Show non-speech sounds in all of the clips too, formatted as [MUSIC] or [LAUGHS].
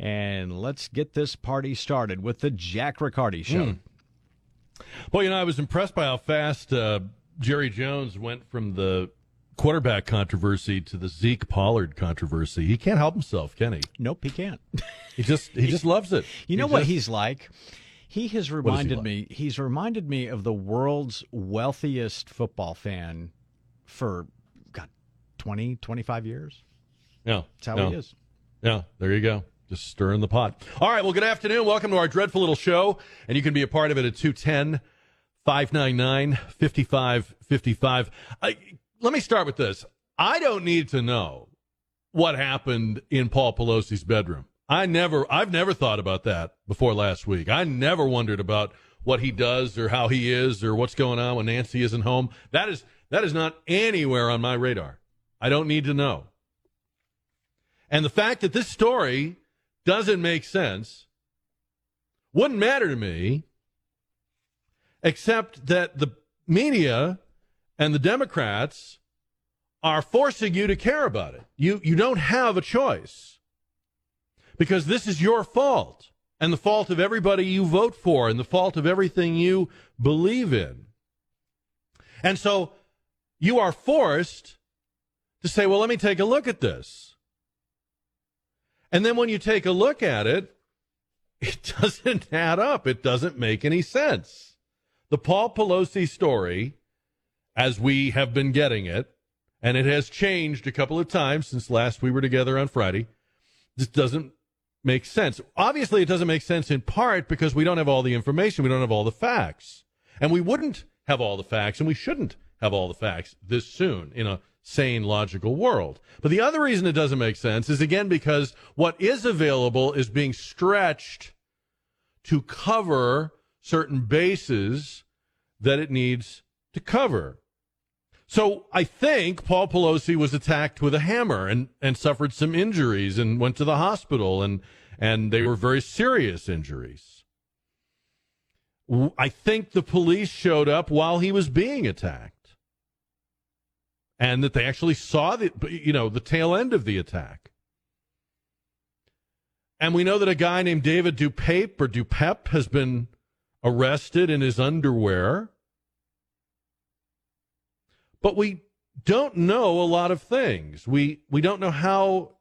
And let's get this party started with the Jack Riccardi Show. Mm. Well, you know, I was impressed by how fast uh, Jerry Jones went from the quarterback controversy to the Zeke Pollard controversy. He can't help himself, can he? Nope, he can't. [LAUGHS] He just he just loves it. You know he what just, he's like? He has he reminded like? me. He's reminded me of the world's wealthiest football fan for God, 20, 25 years. Yeah, That's how no. he is. Yeah, there you go. Just stirring the pot. All right, well, good afternoon. Welcome to our dreadful little show. And you can be a part of it at 210 599 5555. Let me start with this. I don't need to know what happened in Paul Pelosi's bedroom. I never, I've never thought about that before last week. I never wondered about what he does or how he is or what's going on when Nancy isn't home. That is, that is not anywhere on my radar. I don't need to know. And the fact that this story doesn't make sense wouldn't matter to me, except that the media and the Democrats are forcing you to care about it. You, you don't have a choice because this is your fault and the fault of everybody you vote for and the fault of everything you believe in. And so you are forced to say, well, let me take a look at this. And then when you take a look at it, [LAUGHS] it doesn't add up. It doesn't make any sense. The Paul Pelosi story, as we have been getting it, and it has changed a couple of times since last we were together on Friday, this doesn't make sense. Obviously, it doesn't make sense in part because we don't have all the information, we don't have all the facts. And we wouldn't have all the facts, and we shouldn't have all the facts this soon in a sane, logical world. But the other reason it doesn't make sense is again because what is available is being stretched to cover certain bases that it needs to cover. So I think Paul Pelosi was attacked with a hammer and, and suffered some injuries and went to the hospital and, and they were very serious injuries. I think the police showed up while he was being attacked and that they actually saw the you know the tail end of the attack. And we know that a guy named David DePape or Dupep has been arrested in his underwear. But we don't know a lot of things. We we don't know how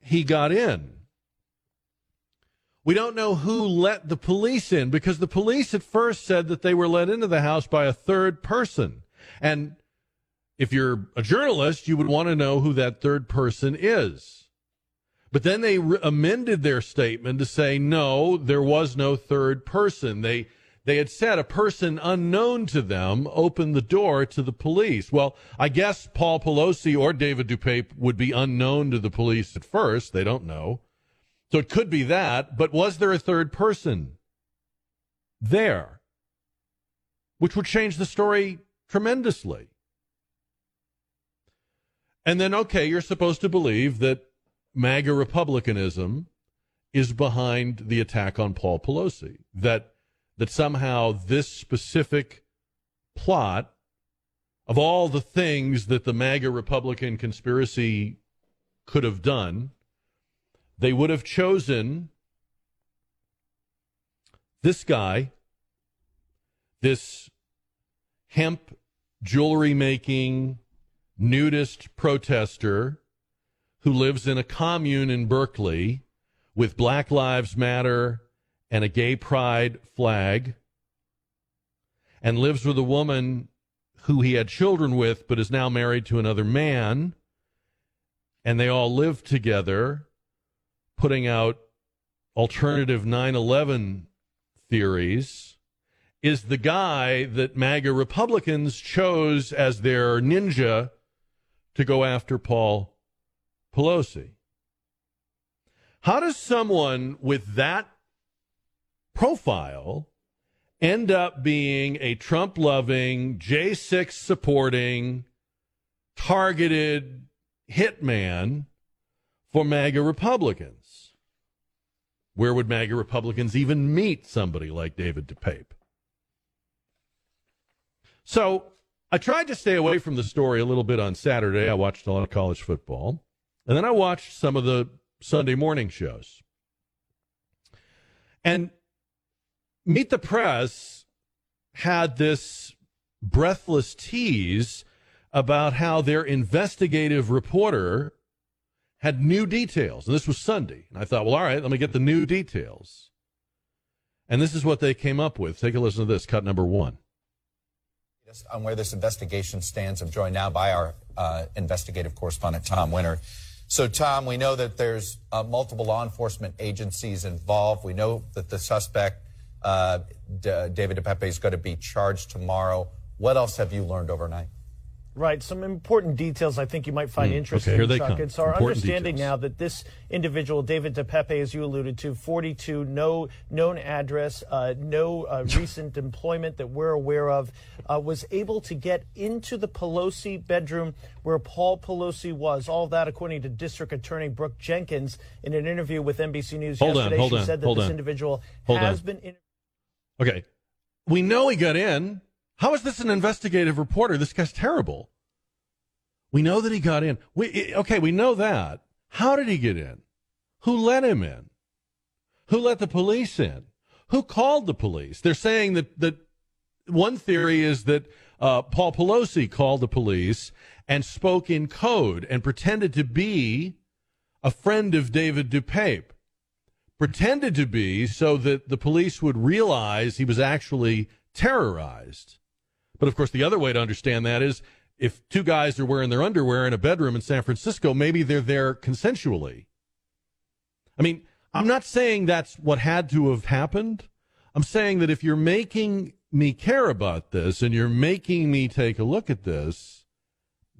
he got in. We don't know who let the police in because the police at first said that they were let into the house by a third person. And if you're a journalist, you would want to know who that third person is. But then they re- amended their statement to say, no, there was no third person. They, they had said a person unknown to them opened the door to the police. Well, I guess Paul Pelosi or David DePape would be unknown to the police at first. They don't know. So it could be that. But was there a third person there? Which would change the story tremendously. And then, okay, you're supposed to believe that MAGA Republicanism is behind the attack on Paul Pelosi. That that somehow this specific plot of all the things that the MAGA Republican conspiracy could have done, they would have chosen this guy, this hemp jewelry making nudist protester who lives in a commune in Berkeley with Black Lives Matter and a gay pride flag and lives with a woman who he had children with but is now married to another man and they all live together putting out alternative 9/11 theories. Is the guy that MAGA Republicans chose as their ninja to go after Paul Pelosi. How does someone with that profile end up being a Trump loving, J6 supporting, targeted hitman for MAGA Republicans? Where would MAGA Republicans even meet somebody like David DePape? So I tried to stay away from the story a little bit on Saturday. I watched a lot of college football. And then I watched some of the Sunday morning shows. And Meet the Press had this breathless tease about how their investigative reporter had new details. And this was Sunday. And I thought, well, all right, let me get the new details. And this is what they came up with. Take a listen to this, cut number one. On where this investigation stands, I'm joined now by our uh, investigative correspondent, Tom Winter. So, Tom, we know that there's uh, multiple law enforcement agencies involved. We know that the suspect uh, D- David DePape is going to be charged tomorrow. What else have you learned overnight? Right. Some important details I think you might find mm, interesting, okay, here Chuck. They come. It's our important understanding details. now that this individual, David DePape, as you alluded to, 42, no known address, uh, no uh, [LAUGHS] recent employment that we're aware of, uh, was able to get into the Pelosi bedroom where Paul Pelosi was. All that, according to District Attorney Brooke Jenkins, in an interview with NBC News hold yesterday, on, hold she on, said that this on. individual hold has been. In- Okay. We know he got in. How is this an investigative reporter? This guy's terrible. We know that he got in. We, okay, we know that. How did he get in? Who let him in? Who let the police in? Who called the police? They're saying that, that one theory is that uh, Paul Pelosi called the police and spoke in code and pretended to be a friend of David DePape pretended to be so that the police would realize he was actually terrorized. But of course, the other way to understand that is if two guys are wearing their underwear in a bedroom in San Francisco, maybe they're there consensually. I mean, I'm not saying that's what had to have happened. I'm saying that if you're making me care about this and you're making me take a look at this,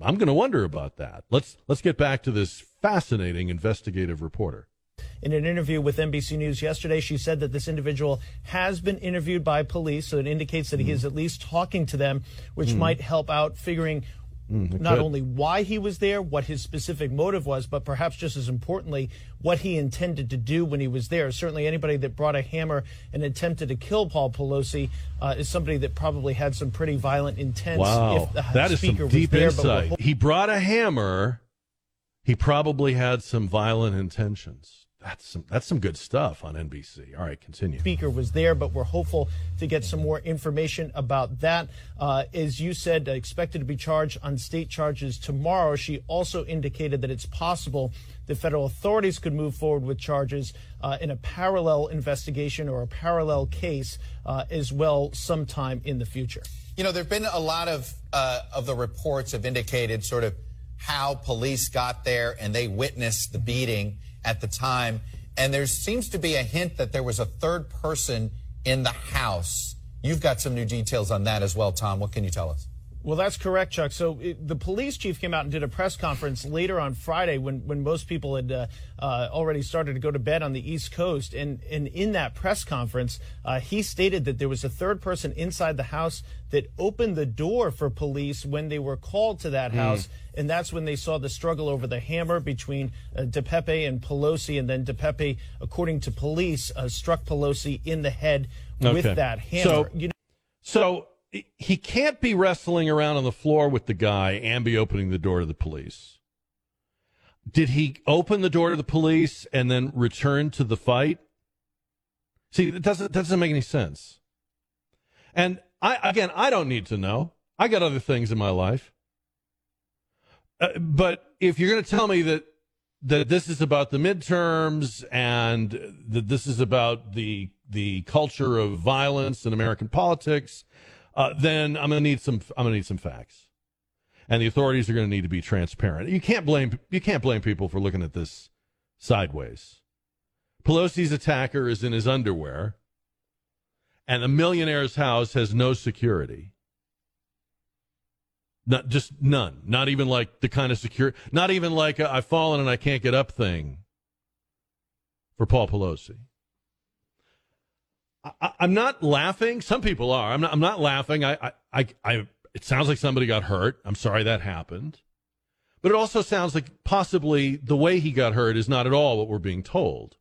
I'm going to wonder about that. Let's let's get back to this fascinating investigative reporter. In an interview with NBC News yesterday, she said that this individual has been interviewed by police, so it indicates that he is at least talking to them, which Mm. might help out figuring Mm, not could. only why he was there, what his specific motive was, but perhaps just as importantly, what he intended to do when he was there. Certainly, anybody that brought a hammer and attempted to kill Paul Pelosi uh, is somebody that probably had some pretty violent intent. Wow, if the that is some deep there, insight. He brought a hammer. He probably had some violent intentions. That's some that's some good stuff on NBC. All right, continue. speaker was there, but we're hopeful to get some more information about that. Uh, as you said, uh, expected to be charged on state charges tomorrow. She also indicated that it's possible the federal authorities could move forward with charges uh, in a parallel investigation or a parallel case uh, as well sometime in the future. You know, there have been a lot of uh, of the reports have indicated sort of how police got there and they witnessed the beating at the time. And there seems to be a hint that there was a third person in the house. You've got some new details on that as well, Tom. What can you tell us? Well, that's correct, Chuck. So it, the police chief came out and did a press conference later on Friday when, when most people had uh, uh, already started to go to bed on the East Coast. And, and in that press conference, uh, he stated that there was a third person inside the house that opened the door for police when they were called to that house. And that's when they saw the struggle over the hammer between uh, DePape and Pelosi. And then DePape, according to police, uh, struck Pelosi in the head Okay. with that hammer. So- you know, So he can't be wrestling around on the floor with the guy and be opening the door to the police. Did he open the door to the police and then return to the fight? See, that doesn't doesn't make any sense. And I again, I don't need to know. I got other things in my life. Uh, but if you're going to tell me that that this is about the midterms and that this is about the the culture of violence in American politics, uh, then I'm going to need some I'm going to need some facts, and the authorities are going to need to be transparent. You can't blame you can't blame people for looking at this sideways. Pelosi's attacker is in his underwear, and the millionaire's house has no security. Not just none. Not even like the kind of secure. Not even like I've fallen and I can't get up thing. for Paul Pelosi. I, am not laughing. Some people are. I'm not. I'm not laughing. I, I, I, It sounds like somebody got hurt. I'm sorry that happened, but it also sounds like possibly the way he got hurt is not at all what we're being told.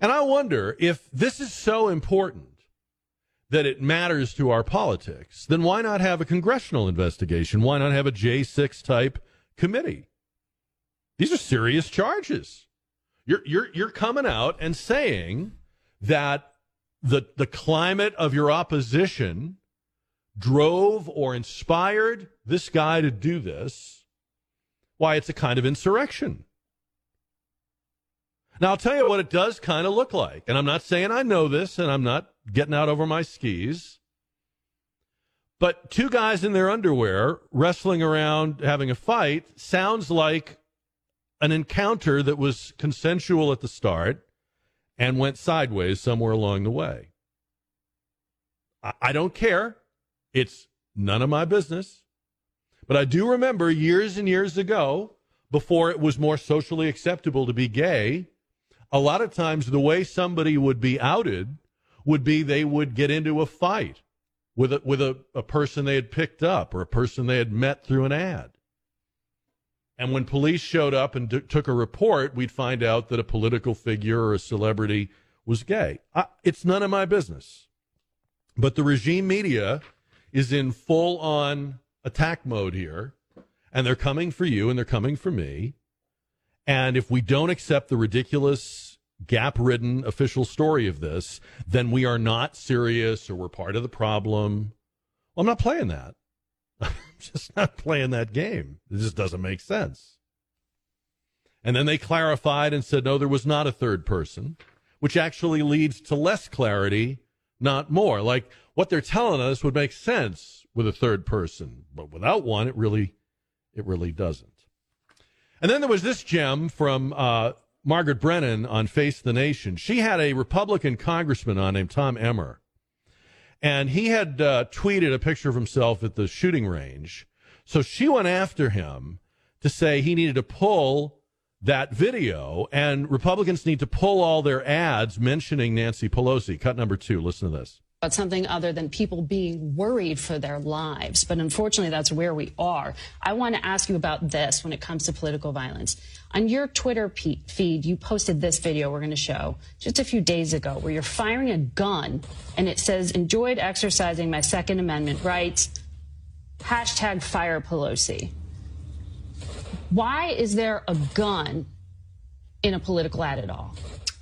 And I wonder if this is so important that it matters to our politics, then why not have a congressional investigation? Why not have a J6 type committee? These are serious charges. You're, you're, you're coming out and saying that the, the climate of your opposition drove or inspired this guy to do this. Why, it's a kind of insurrection. Now, I'll tell you what it does kind of look like. And I'm not saying I know this and I'm not getting out over my skis. But two guys in their underwear wrestling around having a fight sounds like an encounter that was consensual at the start and went sideways somewhere along the way. I, don't care. It's none of my business. But I do remember years and years ago, before it was more socially acceptable to be gay, a lot of times the way somebody would be outed would be they would get into a fight with a, with a, a person they had picked up or a person they had met through an ad. And when police showed up and d- took a report, we'd find out that a political figure or a celebrity was gay. I, it's none of my business. But the regime media is in full on attack mode here, and they're coming for you and they're coming for me. And if we don't accept the ridiculous, gap ridden official story of this, then we are not serious or we're part of the problem. Well, I'm not playing that. [LAUGHS] Just not playing that game. It just doesn't make sense. And then they clarified and said, no, there was not a third person, which actually leads to less clarity, not more. Like what they're telling us would make sense with a third person, but without one, it really, it really doesn't. And then there was this gem from uh, Margaret Brennan on Face the Nation. She had a Republican congressman on named Tom Emmer and he had uh, tweeted a picture of himself at the shooting range. So she went after him to say he needed to pull that video, and Republicans need to pull all their ads mentioning Nancy Pelosi. Cut number two. Listen to this about something other than people being worried for their lives. But unfortunately, that's where we are. I want to ask you about this when it comes to political violence. On your Twitter feed, you posted this video we're going to show just a few days ago where you're firing a gun and it says, enjoyed exercising my Second Amendment rights, hashtag fire Pelosi. Why is there a gun in a political ad at all?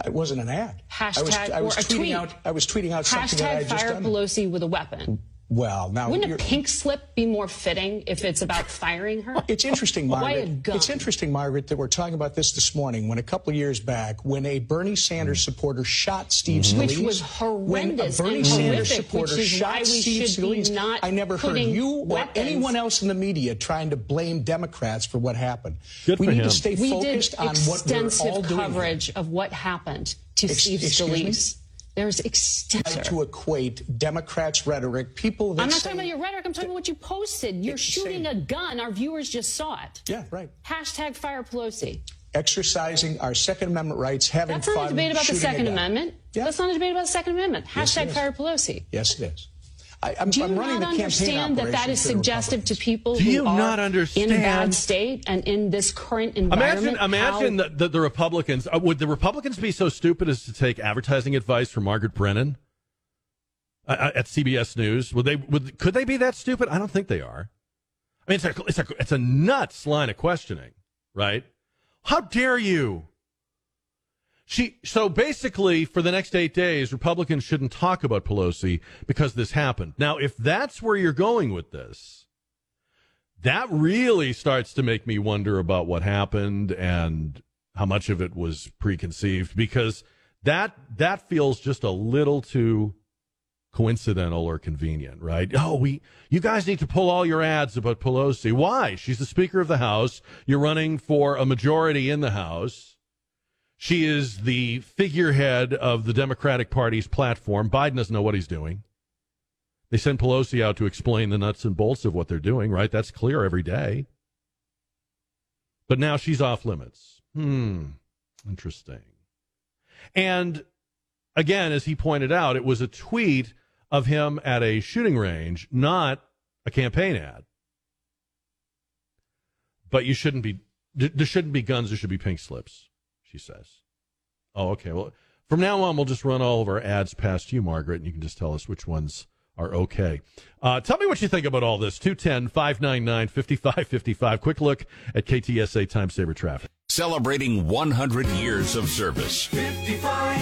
It wasn't an ad. Hashtag I was, I was or a tweeting tweet. out. I was tweeting out something that I Hashtag just fire done. Pelosi with a weapon. Well, now Wouldn't a you're- pink slip be more fitting if it's about firing her? It's interesting, Why Margaret. a gun? It's interesting, Margaret, that we're talking about this this morning. When a couple of years back, when a Bernie Sanders supporter shot Steve Mm-hmm. Which Scalise, was horrendous when a Bernie and Sanders horrific, supporter shot Steve Scalise, not I never heard putting you or weapons- anyone else in the media trying to blame Democrats for what happened. Good we for need him. to stay we did focused on what we're extensive all doing. here. coverage of what happened to Ex- Steve excuse me? Scalise. There's extensive. to equate Democrats' rhetoric, people that I'm not say, talking about your rhetoric. I'm talking about what you posted. You're shooting same. a gun. Our viewers just saw it. Yeah, right. Hashtag fire Pelosi. Exercising our Second Amendment rights, having That's fun. not a debate about the Second. Amendment. Yeah. That's not a debate about the Second Amendment. Hashtag is. fire Pelosi. Yes, it is. I, I'm, Do you I'm running not the understand that that operation is for the suggestive to people Do who you are not in a bad state and in this current environment? imagine how- that the, the Republicans uh, would the Republicans be so stupid as to take advertising advice from Margaret Brennan uh, at CBS News? Would they? Would could they be that stupid? I don't think they are. I mean, it's a it's a it's a nuts line of questioning, right? How dare you? She so basically for the next eight days, Republicans shouldn't talk about Pelosi because this happened. Now, if that's where you're going with this, that really starts to make me wonder about what happened and how much of it was preconceived because that that feels just a little too coincidental or convenient, right? Oh, we you guys need to pull all your ads about Pelosi. Why? She's the Speaker of the House. You're running for a majority in the House. She is the figurehead of the Democratic Party's platform. Biden doesn't know what he's doing. They send Pelosi out to explain the nuts and bolts of what they're doing, right? That's clear every day. But now she's off limits. Hmm. Interesting. And again, as he pointed out, it was a tweet of him at a shooting range, not a campaign ad. But you shouldn't be, there shouldn't be guns, there should be pink slips, she says. Oh, okay. Well, from now on, we'll just run all of our ads past you, Margaret, and you can just tell us which ones are okay. Uh, tell me what you think about all this. 210 599 5555. Quick look at KTSA Time Saver Traffic. Celebrating 100 years of service. 55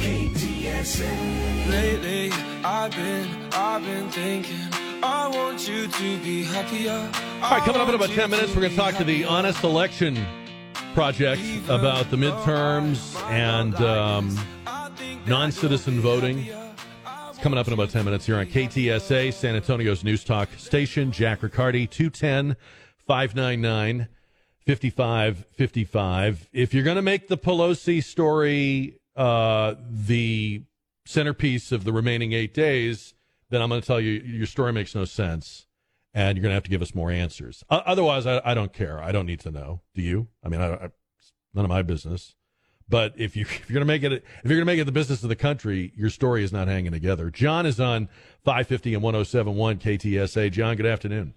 KTSA. Lately, I've been, I've been thinking. I want you to be happier. All right, coming up in about 10 minutes, we're going to talk to the Honest Election Project about the midterms and um, non citizen voting. It's coming up in about 10 minutes here on KTSA, San Antonio's News Talk station. Jack Riccardi, 210 599 5555. If you're going to make the Pelosi story uh, the centerpiece of the remaining eight days, then I'm going to tell you your story makes no sense, and you're going to have to give us more answers. Uh, otherwise, I, I, don't care. I don't need to know. Do you? I mean, I, I, none of my business. But if you [LAUGHS] if you're going to make it if you're going to make it the business of the country, your story is not hanging together. John is on 550 and 107.1 KTSA. John, good afternoon.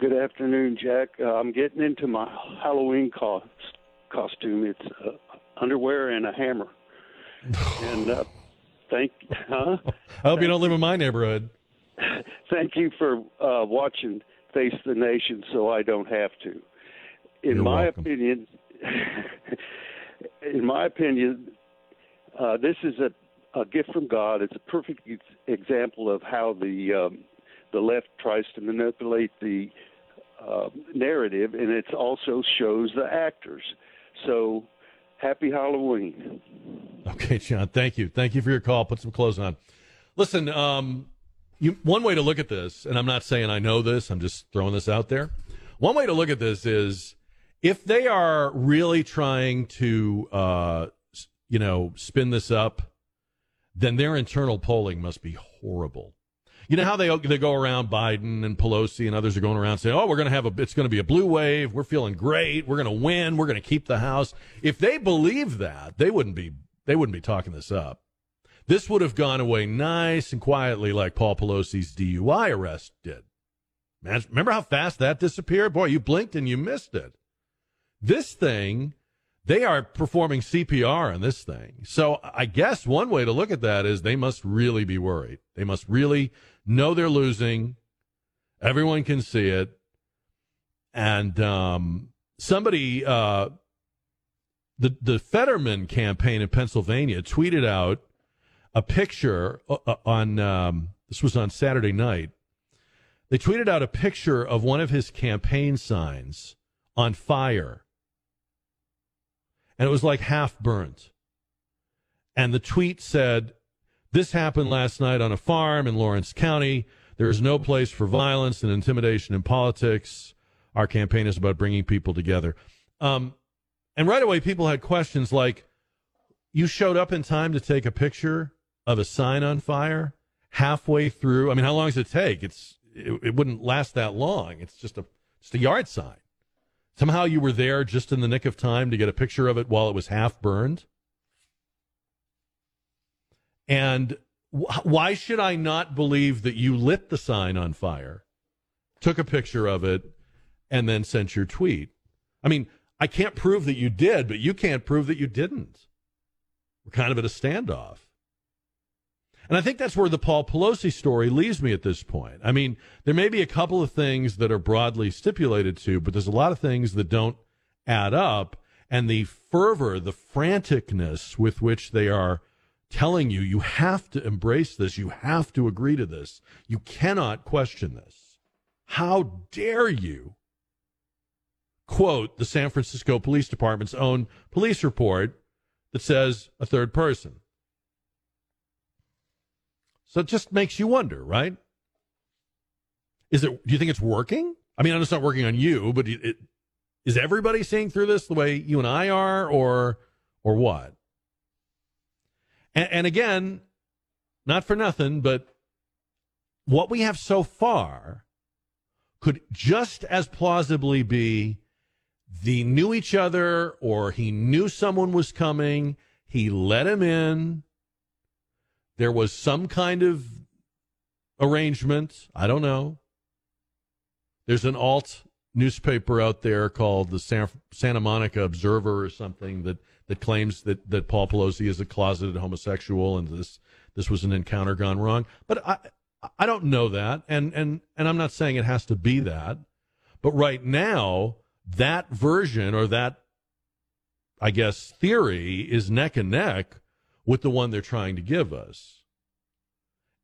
Good afternoon, Jack. Uh, I'm getting into my Halloween cost, costume. It's uh, underwear and a hammer. [LAUGHS] and uh, thank. Huh? I hope you don't live in my neighborhood. Thank you for uh, watching Face the Nation, so I don't have to. In You're my welcome. opinion, [LAUGHS] in my opinion, uh, this is a, a gift from God. It's a perfect example of how the um, the left tries to manipulate the uh, narrative, and it also shows the actors. So, happy Halloween. Okay, John. Thank you. Thank you for your call. Put some clothes on. Listen, um, you, one way to look at this, and I'm not saying I know this. I'm just throwing this out there. One way to look at this is if they are really trying to, uh, you know, spin this up, then their internal polling must be horrible. You know how they they go around Biden and Pelosi and others are going around saying, "Oh, we're going to have a it's going to be a blue wave. We're feeling great. We're going to win. We're going to keep the house." If they believe that, they wouldn't be they wouldn't be talking this up. This would have gone away nice and quietly, like Paul Pelosi's DUI arrest did. Remember how fast that disappeared? Boy, you blinked and you missed it. This thing, they are performing CPR on this thing. So I guess one way to look at that is they must really be worried. They must really know they're losing. Everyone can see it. And um, somebody, uh, the the Fetterman campaign in Pennsylvania tweeted out a picture uh, uh, on um, this was on Saturday night. They tweeted out a picture of one of his campaign signs on fire, and it was like half burnt. And the tweet said, "This happened last night on a farm in Lawrence County. There is no place for violence and intimidation in politics. Our campaign is about bringing people together." Um, and right away, people had questions like, "You showed up in time to take a picture of a sign on fire halfway through. I mean, how long does it take? It's it, it wouldn't last that long. It's just a just a yard sign. Somehow you were there just in the nick of time to get a picture of it while it was half burned. And wh- why should I not believe that you lit the sign on fire, took a picture of it, and then sent your tweet? I mean, I can't prove that you did, but you can't prove that you didn't. We're kind of at a standoff. And I think that's where the Paul Pelosi story leaves me at this point. I mean, there may be a couple of things that are broadly stipulated to, but there's a lot of things that don't add up. And the fervor, the franticness with which they are telling you, you have to embrace this, you have to agree to this, you cannot question this. How dare you quote the San Francisco Police Department's own police report that says a third person? So it just makes you wonder, right? Is it? Do you think it's working? I mean, I know it's not working on you, but it, it, is everybody seeing through this the way you and I are, or or what? And, and again, not for nothing, but what we have so far could just as plausibly be they knew each other or he knew someone was coming. He let him in. There was some kind of arrangement. I don't know. There's an alt newspaper out there called the San, Santa Monica Observer or something that, that claims that, that Paul Pelosi is a closeted homosexual and this this was an encounter gone wrong. But I I don't know that, and and and I'm not saying it has to be that. But right now, that version or that, I guess, theory is neck and neck with the one they're trying to give us.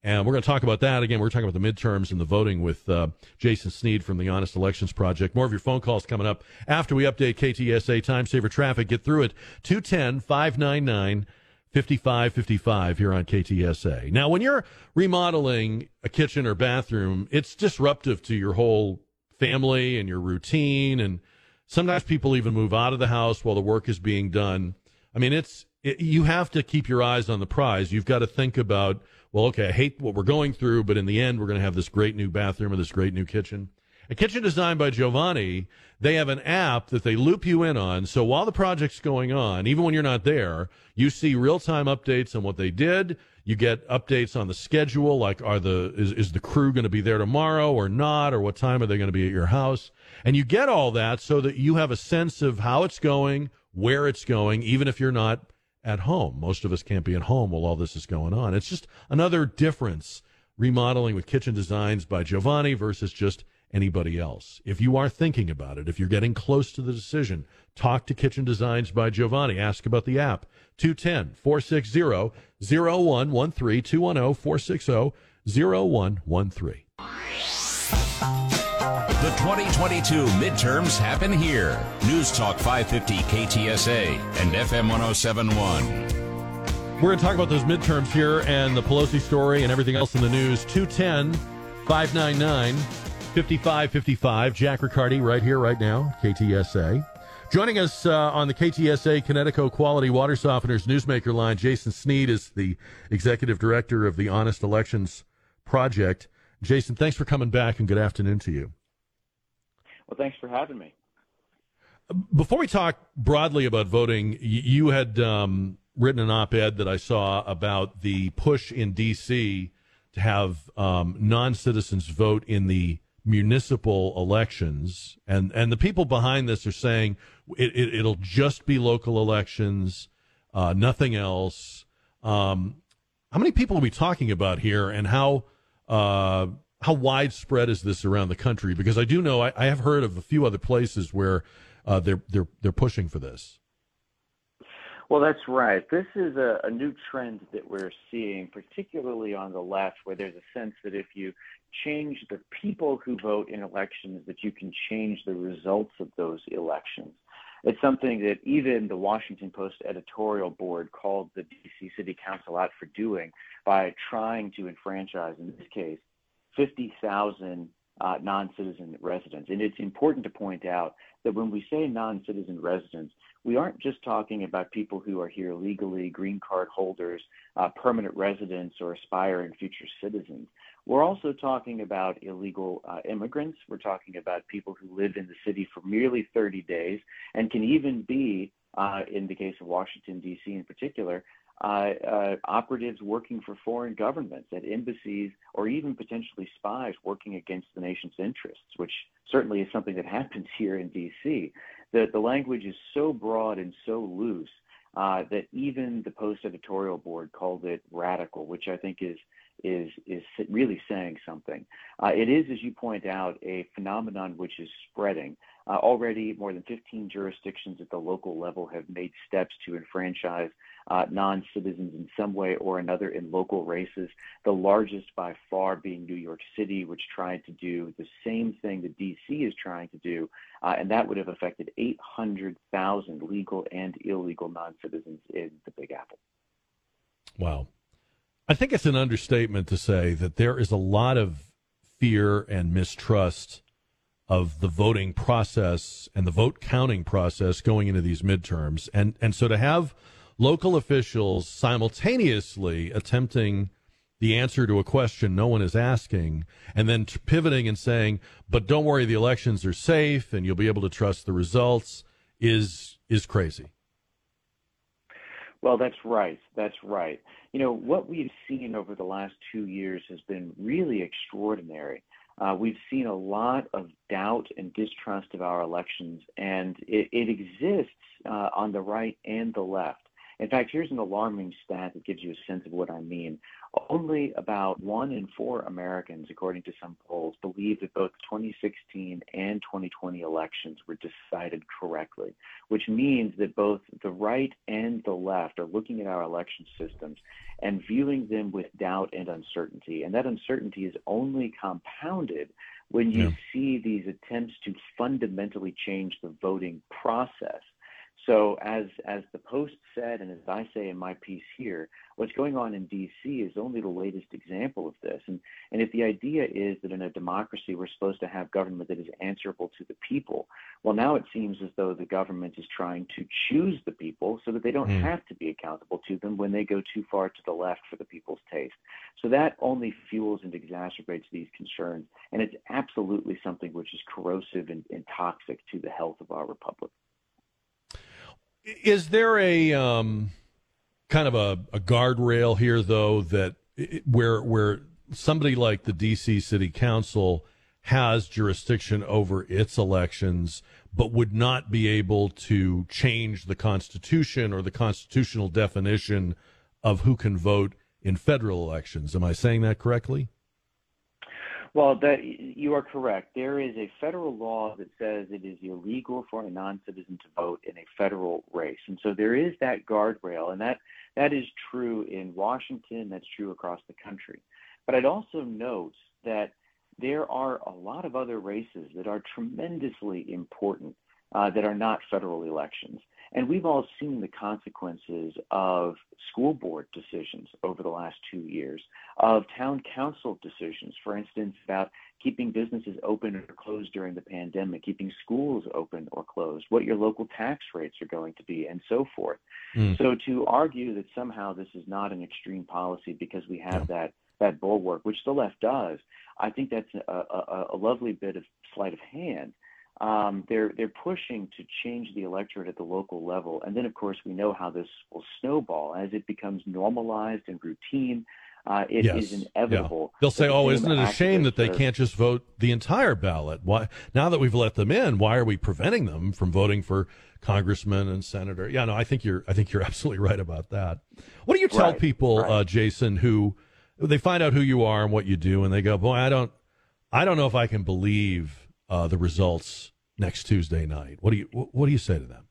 And we're going to talk about that again. We're talking about the midterms and the voting with uh, Jason Snead from the Honest Elections Project. More of your phone calls coming up after we update KTSA time saver traffic. Get through it 210 599 5555 here on KTSA. Now, when you're remodeling a kitchen or bathroom, it's disruptive to your whole family and your routine. And sometimes people even move out of the house while the work is being done. I mean, it's, it, you have to keep your eyes on the prize. You've got to think about, well, okay, I hate what we're going through, but in the end, we're going to have this great new bathroom or this great new kitchen. A kitchen designed by Giovanni, they have an app that they loop you in on. So while the project's going on, even when you're not there, you see real time updates on what they did. You get updates on the schedule, like are the is, is the crew going to be there tomorrow or not, or what time are they going to be at your house? And you get all that so that you have a sense of how it's going, where it's going, even if you're not at home. Most of us can't be at home while all this is going on. It's just another difference remodeling with kitchen designs by Giovanni versus just anybody else. If you are thinking about it, if you're getting close to the decision, talk to Kitchen Designs by Giovanni. Ask about the app. 210 460 0113 210 460 0113. The 2022 midterms happen here. News Talk 550 KTSA and FM 1071. We're going to talk about those midterms here and the Pelosi story and everything else in the news. 210 599 5555. Jack Riccardi right here, right now, KTSA. Joining us uh, on the KTSA Connecticut Quality Water Softeners Newsmaker line, Jason Snead is the executive director of the Honest Elections Project. Jason, thanks for coming back and good afternoon to you. Well, thanks for having me. Before we talk broadly about voting, you had um, written an op ed that I saw about the push in D.C. to have um, non citizens vote in the municipal elections, and and the people behind this are saying it, it will just be local elections, uh, nothing else. Um, how many people are we talking about here, and how uh, how widespread is this around the country? Because I do know I, I have heard of a few other places where uh, they're they're they're pushing for this. Well, that's right. This is a, a, new trend that we're seeing, particularly on the left, where there's a sense that if you change the people who vote in elections, that you can change the results of those elections. It's something that even the Washington Post editorial board called the DC City Council out for doing by trying to enfranchise, in this case, 50,000 uh, non citizen residents. And it's important to point out that when we say non citizen residents, we aren't just talking about people who are here legally, green card holders, uh, permanent residents, or aspiring future citizens. We're also talking about illegal uh, immigrants. We're talking about people who live in the city for merely 30 days and can even be, uh, in the case of Washington, D.C. in particular, operatives working for foreign governments at embassies or even potentially spies working against the nation's interests, which certainly is something that [LAUGHS] happens here in D.C. The, the language is so broad and so loose uh, that even the Post editorial board called it radical, which I think is is is really saying something. Uh, it is, as you point out, a phenomenon which is spreading. Uh, already, more than 15 jurisdictions at the local level have made steps to enfranchise uh, non citizens in some way or another in local races, the largest by far being New York City, which tried to do the same thing that DC is trying to do, uh, and that would have affected 800,000 legal and illegal non citizens in the Big Apple. Wow. I think it's an understatement to say that there is a lot of fear and mistrust of the voting process and the vote counting process going into these midterms. And and so to have local officials simultaneously attempting the answer to a question no one is asking, and then t- pivoting and saying, "But don't worry, the elections are safe, and you'll be able to trust the results," is is crazy. Well, that's right. That's right. You know, what we've seen over the last two years has been really extraordinary. Uh, we've seen a lot of doubt and distrust of our elections, and it, it exists uh, on the right and the left. In fact, here's an alarming stat that gives you a sense of what I mean. Only about one in four Americans, according to some polls, believe that both 2016 and 2020 elections were decided correctly, which means that both the right and the left are looking at our election systems and viewing them with doubt and uncertainty. And that uncertainty is only compounded when you yeah. see these attempts to fundamentally change the voting process. So, as as the Post said, and as I say in my piece here, what's going on in D.C. is only the latest example of this. And and if the idea is that in a democracy we're supposed to have government that is answerable to the people, well, now it seems as though the government is trying to choose the people so that they don't mm. have to be accountable to them when they go too far to the left for the people's taste. So that only fuels and exacerbates these concerns, and it's absolutely something which is corrosive and, and toxic to the health of our republic. Is there a um, kind of a, a guardrail here, though, that where where somebody like the D.C. City Council has jurisdiction over its elections, but would not be able to change the Constitution or the constitutional definition of who can vote in federal elections? Am I saying that correctly? Well, that you are correct. There is a federal law that says it is illegal for a non-citizen to vote in a federal race, and so there is that guardrail, and that that is true in Washington. That's true across the country. But I'd also note that there are a lot of other races that are tremendously important uh, that are not federal elections. And we've all seen the consequences of school board decisions over the last two years, of town council decisions, for instance, about keeping businesses open or closed during the pandemic, keeping schools open or closed, what your local tax rates are going to be, and so forth. Mm. So to argue that somehow this is not an extreme policy because we have that that bulwark, which the left does, I think that's a, a, a lovely bit of sleight of hand um, they're they're pushing to change the electorate at the local level, and then of course we know how this will snowball as it becomes normalized and routine. Uh, it yes. is inevitable. Yeah. They'll say, "Oh, isn't it a shame that they can't just vote the entire ballot? Why now that we've let them in, why are we preventing them from voting for congressman and senator?" Yeah, no, I think you're I think you're [LAUGHS] absolutely right about that. What do you tell right. people, right. Uh, Jason, who they find out who you are and what you do, and they go, "Boy, I don't, I don't know if I can believe." Uh, the results next Tuesday night. What do you what do you say to them?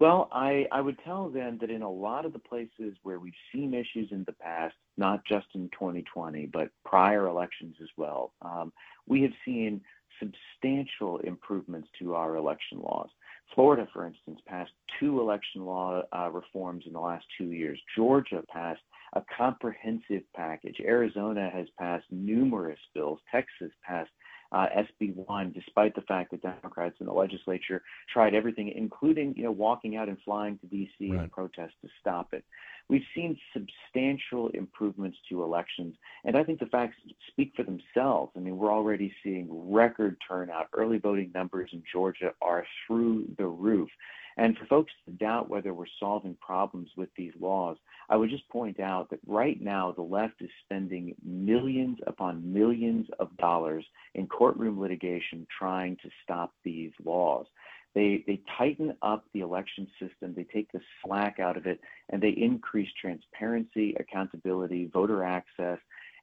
Well, I, I would tell them that in a lot of the places where we've seen issues in the past, not just in 2020, but prior elections as well, um, we have seen substantial improvements to our election laws. Florida, for instance, passed two election law uh, reforms in the last two years. Georgia passed a comprehensive package. Arizona has passed numerous bills. Texas passed uh, SB 1, despite the fact that Democrats in the legislature tried everything, including you know walking out and flying to D.C. Right. and protest to stop it. We've seen substantial improvements to elections, and I think the facts speak for themselves. I mean, we're already seeing record turnout. Early voting numbers in Georgia are through the roof. And for folks to doubt whether we're solving problems with these laws, I would just point out that right now the left is spending millions upon millions of dollars in courtroom litigation trying to stop these laws. They, they tighten up the election system, they take the slack out of it, and they increase transparency, accountability, voter access,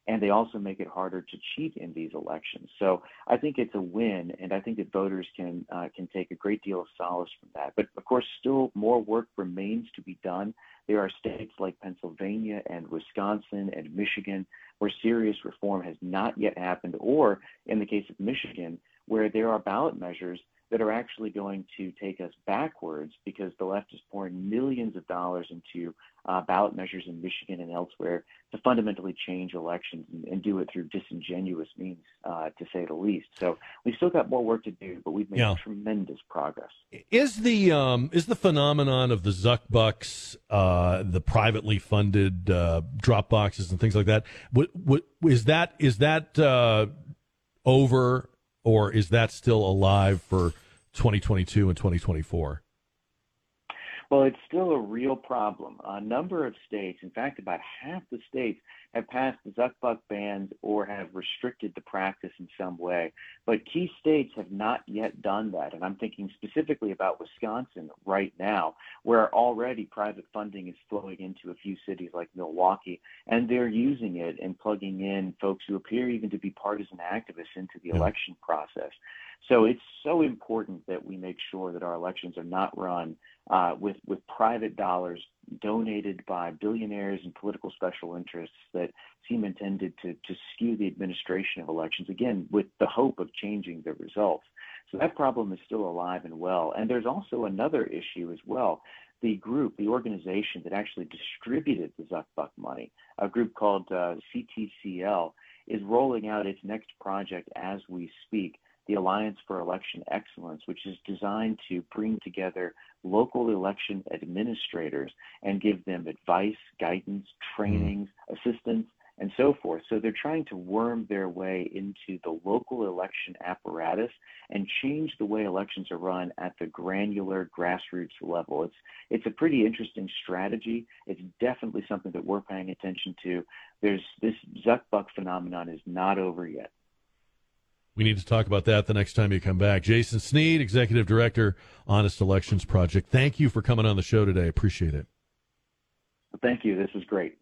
and they also make it harder to cheat in these elections. So I think it's a win, and I think that voters can uh, can take a great deal of solace from that. But of course, still more work remains to be done. There are states like Pennsylvania and Wisconsin and Michigan where serious reform has not yet happened, or in the case of Michigan, where there are ballot measures that are actually going to take us backwards because the left is pouring millions of dollars into uh, ballot measures in Michigan and elsewhere to fundamentally change elections and, and do it through disingenuous means, uh, to say the least. So we've still got more work to do, but we've made Yeah. tremendous progress. Is the um, is the phenomenon of the Zuck bucks, uh, the privately funded uh, drop boxes and things like that? What, what is that? Is that uh, over, or is that still alive for 2022 and 2024? Well, it's still a real problem. A number of states, in fact, about half the states, have passed the Zuckbuck bans or have restricted the practice in some way. But key states have not yet done that. And I'm thinking specifically about Wisconsin right now, where already private funding is flowing into a few cities like Milwaukee, and they're using it and plugging in folks who appear even to be partisan activists into the election process. So it's so important that we make sure that our elections are not run uh, with with private dollars donated by billionaires and political special interests that seem intended to to skew the administration of elections again with the hope of changing the results. So that problem is still alive and well. And there's also another issue as well. The group, the organization that actually distributed the Zuckbuck money, a group called uh, CTCL, is rolling out its next project as we speak the Alliance for Election Excellence, which is designed to bring together local election administrators and give them advice, guidance, mm-hmm. trainings, assistance, and so forth. So they're trying to worm their way into the local election apparatus and change the way elections are run at the granular grassroots level. It's it's a pretty interesting strategy. It's definitely something that we're paying attention to. There's this Zuckbuck phenomenon is not over yet. We need to talk about that the next time you come back. Jason Snead, Executive Director, Honest Elections Project. Thank you for coming on the show today. Appreciate it. Thank you. This is great.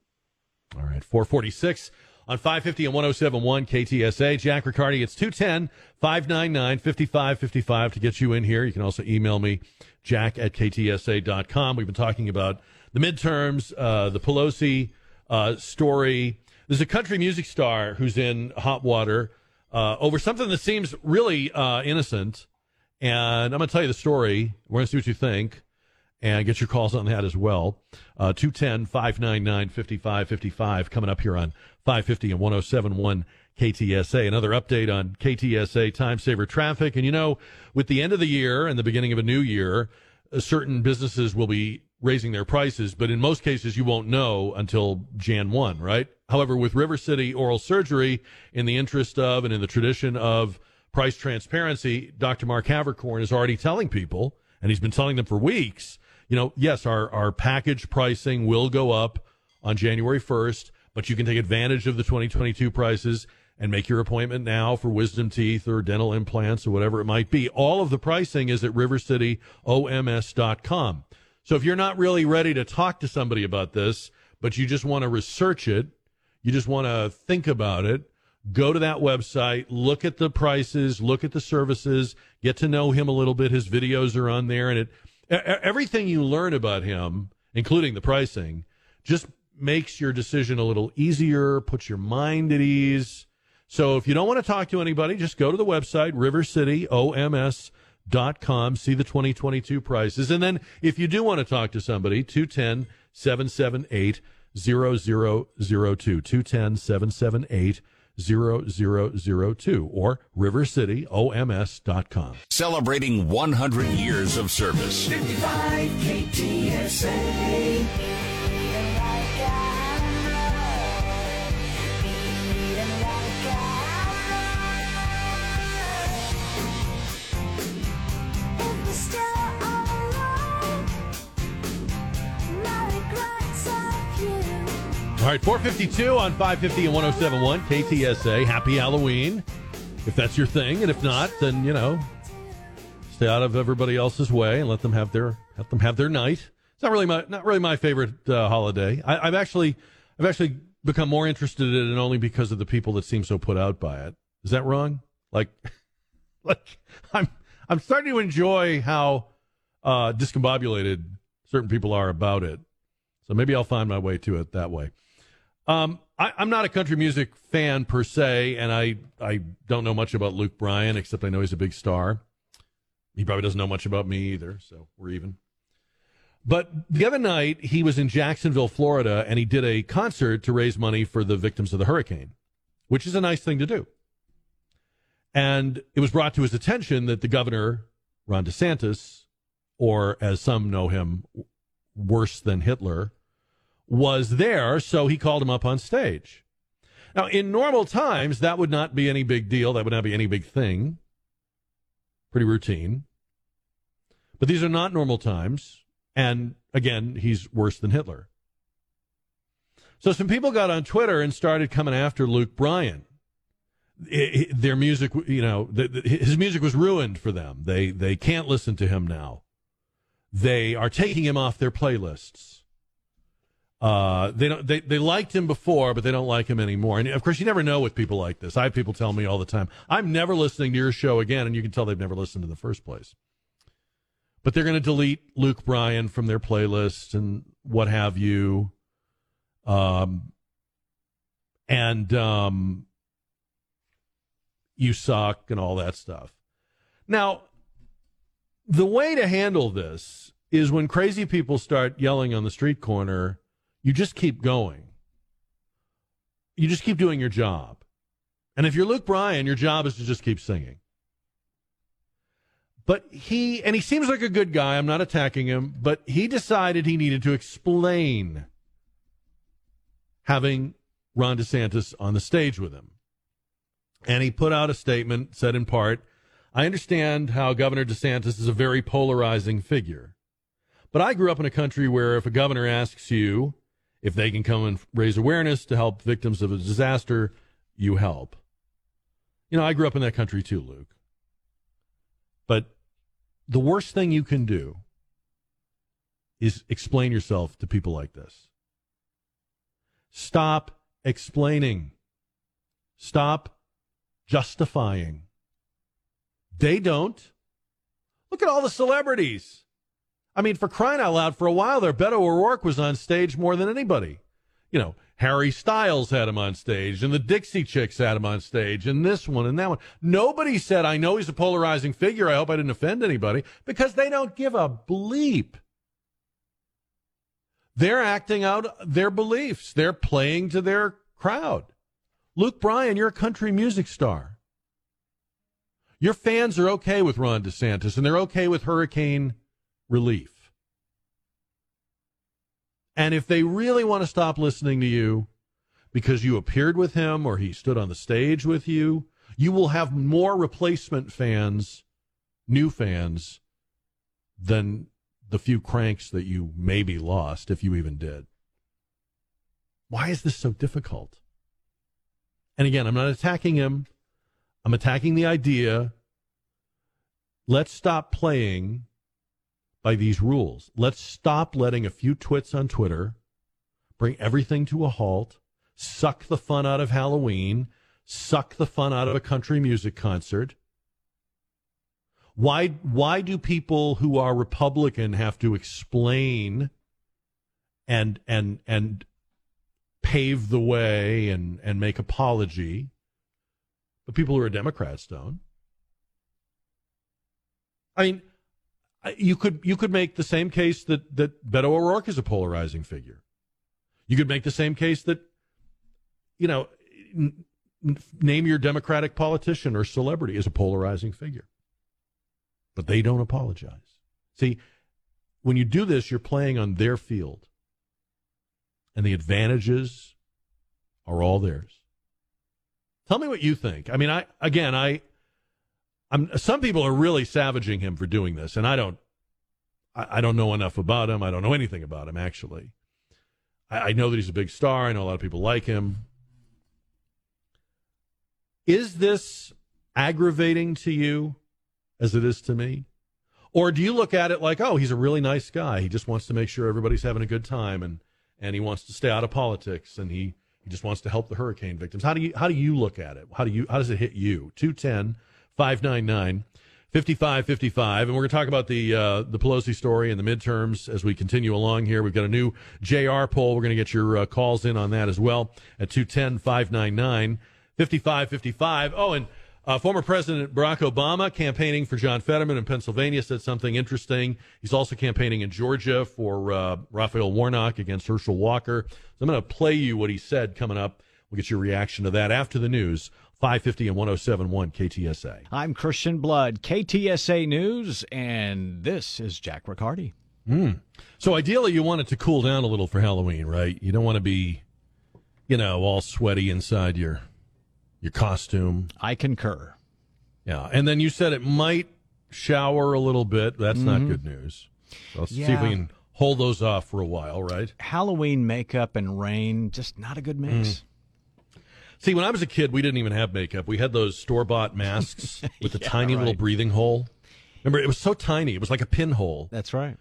All right, 446 on 550 and 1071 KTSA. Jack Riccardi, it's 210 599 5555 to get you in here. You can also email me, jack at ktsa.com. We've been talking about the midterms, uh, the Pelosi uh, story. There's a country music star who's in hot water uh, over something that seems really uh, innocent. And I'm going to tell you the story. We're going to see what you think and get your calls on that as well. Uh, 210 599 5555 coming up here on 550 and 1071 KTSA. Another update on KTSA time saver traffic. And you know, with the end of the year and the beginning of a new year, uh, certain businesses will be raising their prices, but in most cases, you won't know until Jan 1, right? However, with River City Oral Surgery, in the interest of and in the tradition of price transparency, Dr. Mark Havercorn is already telling people, and he's been telling them for weeks, you know, yes, our, our package pricing will go up on January 1st, but you can take advantage of the 2022 prices and make your appointment now for wisdom teeth or dental implants or whatever it might be. All of the pricing is at rivercityoms.com. So if you're not really ready to talk to somebody about this, but you just want to research it, you just want to think about it, go to that website, look at the prices, look at the services, get to know him a little bit. His videos are on there and it everything you learn about him, including the pricing, just makes your decision a little easier, puts your mind at ease. So if you don't want to talk to anybody, just go to the website, rivercityoms.com, see the 2022 prices. And then if you do want to talk to somebody, 210 778 0002, 210 778 0002, or rivercityoms.com. Celebrating 100 years of service. 55 KTSA. All right, 452 on 550 and 1071 KTSA. Happy Halloween. If that's your thing, and if not, then you know, stay out of everybody else's way and let them have their let them have their night. It's not really my not really my favorite uh, holiday. I, I've actually I've actually become more interested in it only because of the people that seem so put out by it. Is that wrong? Like, [LAUGHS] like I'm I'm starting to enjoy how uh, discombobulated certain people are about it. So maybe I'll find my way to it that way. Um, I, I'm not a country music fan per se, and I I don't know much about Luke Bryan except I know he's a big star. He probably doesn't know much about me either, so we're even. But the other night, he was in Jacksonville, Florida, and he did a concert to raise money for the victims of the hurricane, which is a nice thing to do. And it was brought to his attention that the governor, Ron DeSantis, or as some know him, worse than Hitler, was there, so he called him up on stage. Now, in normal times, that would not be any big deal. That would not be any big thing. Pretty routine. But these are not normal times. And again, he's worse than Hitler. So some people got on Twitter and started coming after Luke Bryan. It, it, their music, you know, the, the, his music was ruined for them. They they can't listen to him now. They are taking him off their playlists. Uh, they don't. They, they liked him before, but they don't like him anymore. And of course, you never know with people like this. I have people tell me all the time, "I'm never listening to your show again," and you can tell they've never listened in the first place. But they're going to delete Luke Bryan from their playlist and what have you. Um, and um, you suck and all that stuff. Now, the way to handle this is when crazy people start yelling on the street corner you just keep going. You just keep doing your job. And if you're Luke Bryan, your job is to just keep singing. But he, and he seems like a good guy. I'm not attacking him, but he decided he needed to explain having Ron DeSantis on the stage with him. And he put out a statement, said in part, I understand how Governor DeSantis is a very polarizing figure. But I grew up in a country where if a governor asks you if they can come and raise awareness to help victims of a disaster, you help. You know, I grew up in that country too, Luke. But the worst thing you can do is explain yourself to people like this. Stop explaining. Stop justifying. They don't. Look at all the celebrities. I mean, for crying out loud, for a while there, Beto O'Rourke was on stage more than anybody. You know, Harry Styles had him on stage, and the Dixie Chicks had him on stage, and this one and that one. Nobody said, I know he's a polarizing figure. I hope I didn't offend anybody, because they don't give a bleep. They're acting out their beliefs, they're playing to their crowd. Luke Bryan, you're a country music star. Your fans are okay with Ron DeSantis, and they're okay with Hurricane relief. And if they really want to stop listening to you because you appeared with him or he stood on the stage with you, you will have more replacement fans, new fans, than the few cranks that you maybe lost, if you even did. Why is this so difficult? And again, I'm not attacking him. I'm attacking the idea. Let's stop playing by these rules. Let's stop letting a few twits on Twitter bring everything to a halt, suck the fun out of Halloween, suck the fun out of a country music concert. Why why do people who are Republican have to explain and and and pave the way and and make apology? But people who are Democrats don't. I mean, you could you could make the same case that that Beto O'Rourke is a polarizing figure. You could make the same case that, you know, n- name your Democratic politician or celebrity as a polarizing figure. But they don't apologize. See, when you do this, you're playing on their field, and the advantages are all theirs. Tell me what you think. I mean, I again, I I'm, some people are really savaging him for doing this, and I don't. I, I don't know enough about him. I don't know anything about him actually. I, I know that he's a big star. I know a lot of people like him. Is this aggravating to you, as it is to me? Or do you look at it like, oh, he's a really nice guy. He just wants to make sure everybody's having a good time and, and he wants to stay out of politics and he, he just wants to help the hurricane victims. How do you how do you look at it? How do you how does it hit you? 210 599 5555. And we're going to talk about the uh, the Pelosi story and the midterms as we continue along here. We've got a new JR poll. We're going to get your uh, calls in on that as well at 210 599 5555. Oh, and Uh, former President Barack Obama campaigning for John Fetterman in Pennsylvania said something interesting. He's also campaigning in Georgia for uh, Raphael Warnock against Herschel Walker. So I'm going to play you what he said coming up. We'll get your reaction to that after the news. 550 and 1071 KTSA. I'm Christian Blood, KTSA News, and this is Jack Riccardi. Mm. So ideally, you want it to cool down a little for Halloween, right? You don't want to be, you know, all sweaty inside your your costume. I concur. Yeah, and then you said it might shower a little bit. That's mm-hmm. not good news. So let's yeah. see if we can hold those off for a while, right? Halloween makeup and rain, just not a good mix. Mm. See, when I was a kid, we didn't even have makeup. We had those store bought masks [LAUGHS] with the yeah, tiny right. little breathing hole. Remember, it was so tiny; it was like a pinhole. That's right.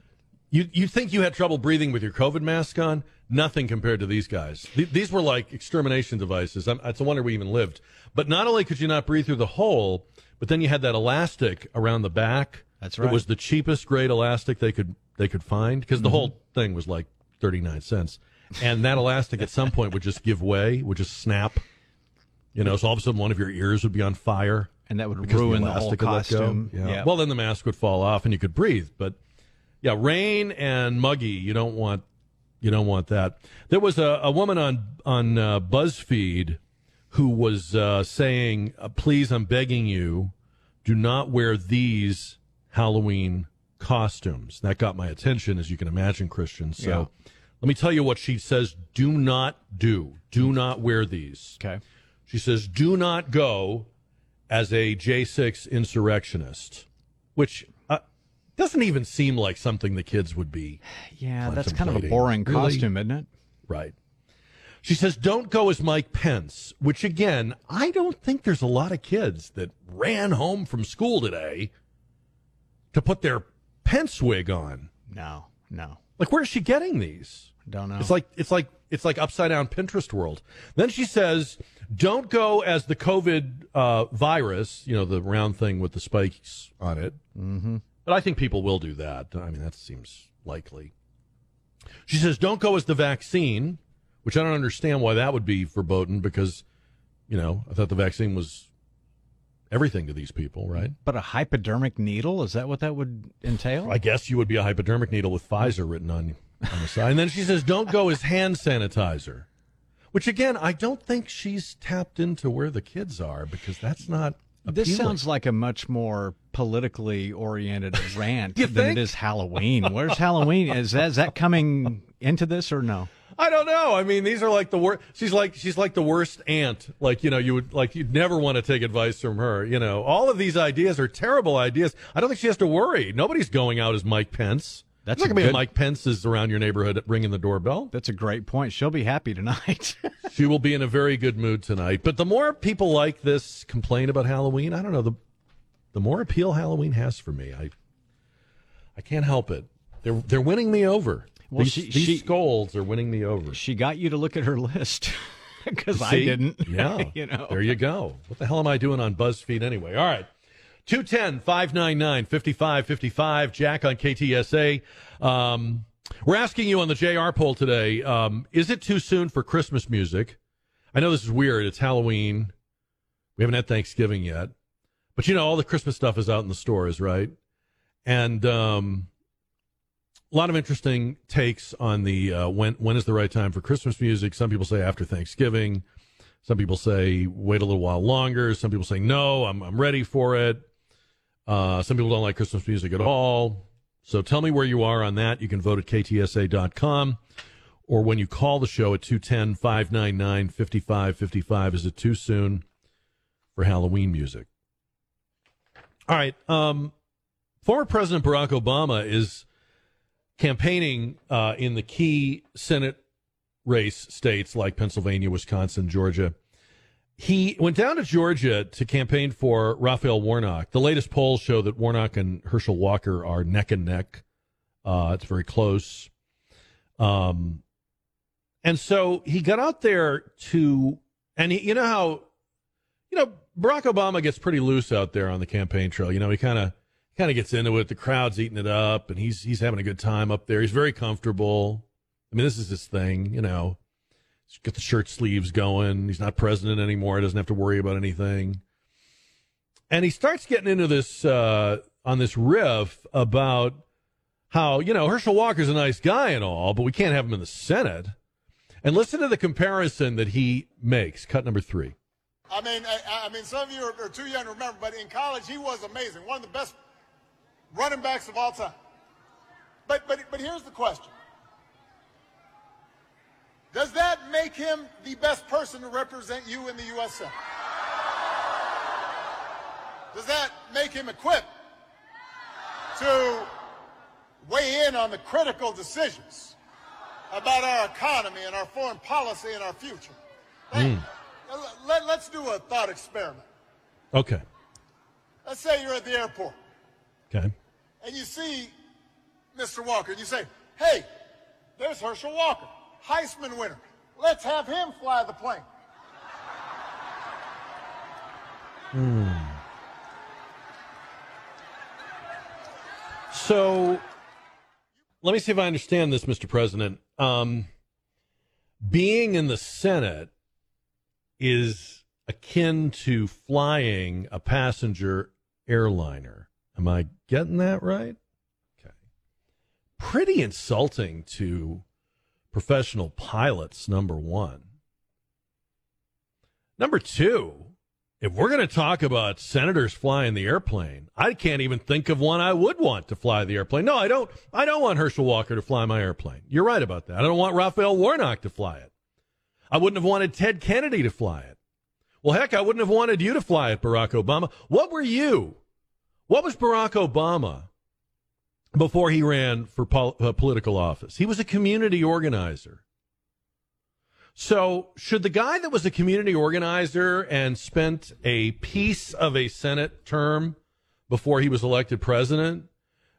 You you think you had trouble breathing with your COVID mask on? Nothing compared to these guys. These were like extermination devices. I'm, it's a wonder we even lived. But not only could you not breathe through the hole, but then you had that elastic around the back. That's right. It was the cheapest grade elastic they could they could find because the mm-hmm. whole thing was like thirty nine cents, and that elastic at some point would just give way, would just snap. You know, so all of a sudden one of your ears would be on fire, and that would ruin the, the whole costume. Yeah. yeah. Well, then the mask would fall off, and you could breathe. But yeah, rain and muggy. You don't want you don't want that. There was a, a woman on on uh, BuzzFeed who was uh, saying, uh, "Please, I'm begging you, do not wear these Halloween costumes." That got my attention, as you can imagine, Christian. So, yeah. let me tell you what she says: Do not do. Do not wear these. Okay. She says, "Do not go as a J6 insurrectionist," which uh, doesn't even seem like something the kids would be. [SIGHS] Yeah, that's kind of a boring costume, isn't it? Right. She says, don't go as Mike Pence, which again, I don't think there's a lot of kids that ran home from school today to put their Pence wig on. No, no. Like, where's she getting these? Don't know. It's like, it's like, it's like upside down Pinterest world. Then she says, don't go as the COVID uh, virus, you know, the round thing with the spikes on it. Mm-hmm. But I think people will do that. I mean, that seems likely. She says, don't go as the vaccine, which I don't understand why that would be verboten because, you know, I thought the vaccine was everything to these people, right? But a hypodermic needle, is that what that would entail? I guess you would be a hypodermic needle with Pfizer written on, on the side. And then she says, don't go as hand sanitizer, which again, I don't think she's tapped into where the kids are because that's not Appealing. this sounds like a much more politically oriented [LAUGHS] rant than think? it is Halloween. Where's Halloween? Is that, is that coming into this or no? I don't know. I mean, these are like the worst. She's like she's like the worst aunt. Like you know, you would like you'd never want to take advice from her. You know, all of these ideas are terrible ideas. I don't think she has to worry. Nobody's going out as Mike Pence. That's not going to be Mike Pence is around your neighborhood ringing the doorbell. That's a great point. She'll be happy tonight. [LAUGHS] she will be in a very good mood tonight. But the more people like this complain about Halloween, I don't know the the more appeal Halloween has for me. I I can't help it. They're they're winning me over. Well, these, she, these she, scolds are winning me over. She got you to look at her list [LAUGHS] because I didn't. [LAUGHS] Yeah, you know. There you go. What the hell am I doing on BuzzFeed anyway? All right. 210 599 5555. Jack on KTSA. Um, we're asking you on the JR poll today um, is it too soon for Christmas music? I know this is weird. It's Halloween. We haven't had Thanksgiving yet. But you know, all the Christmas stuff is out in the stores, right? And um, a lot of interesting takes on the uh, when when is the right time for Christmas music. Some people say after Thanksgiving. Some people say wait a little while longer. Some people say no, I'm I'm ready for it. Uh, some people don't like Christmas music at all. So tell me where you are on that. You can vote at ktsa.com or when you call the show at 210 599 5555. Is it too soon for Halloween music? All right. Um, former President Barack Obama is campaigning uh, in the key Senate race states like Pennsylvania, Wisconsin, Georgia. He went down to Georgia to campaign for Raphael Warnock. The latest polls show that Warnock and Herschel Walker are neck and neck. Uh, it's very close. Um, and so he got out there to, and he, you know how, you know, Barack Obama gets pretty loose out there on the campaign trail. You know, he kind of kind of gets into it. The crowd's eating it up, and he's he's having a good time up there. He's very comfortable. I mean, this is his thing. You know, He's got the shirt sleeves going. He's not president anymore. He doesn't have to worry about anything. and he starts getting into this uh, on this riff about how you know Herschel Walker's a nice guy and all, but we can't have him in the Senate. And listen to the comparison that he makes. Cut number three. I mean, I, I mean, some of you are, are, too young to remember, but in college he was amazing, one of the best running backs of all time. But but but here's the question: Does that make him the best person to represent you in the U.S. Senate? Does that make him equipped to weigh in on the critical decisions about our economy and our foreign policy and our future? Mm. Let, let, us do a thought experiment. Okay. Let's say you're at the airport. Okay. And you see Mr. Walker, and you say, hey, there's Herschel Walker, Heisman winner. Let's have him fly the plane. Hmm. So let me see if I understand this, Mr. President. Um, being in the Senate is akin to flying a passenger airliner. Am I getting that right? Okay. Pretty insulting to professional pilots, number one. Number two, if we're going to talk about senators flying the airplane, I can't even think of one I would want to fly the airplane. No, I don't. I don't want Herschel Walker to fly my airplane. You're right about that. I don't want Raphael Warnock to fly it. I wouldn't have wanted Ted Kennedy to fly it. Well, heck, I wouldn't have wanted you to fly it, Barack Obama. What were you? What was Barack Obama before he ran for pol- uh, political office? He was a community organizer. So, should the guy that was a community organizer and spent a piece of a Senate term before he was elected president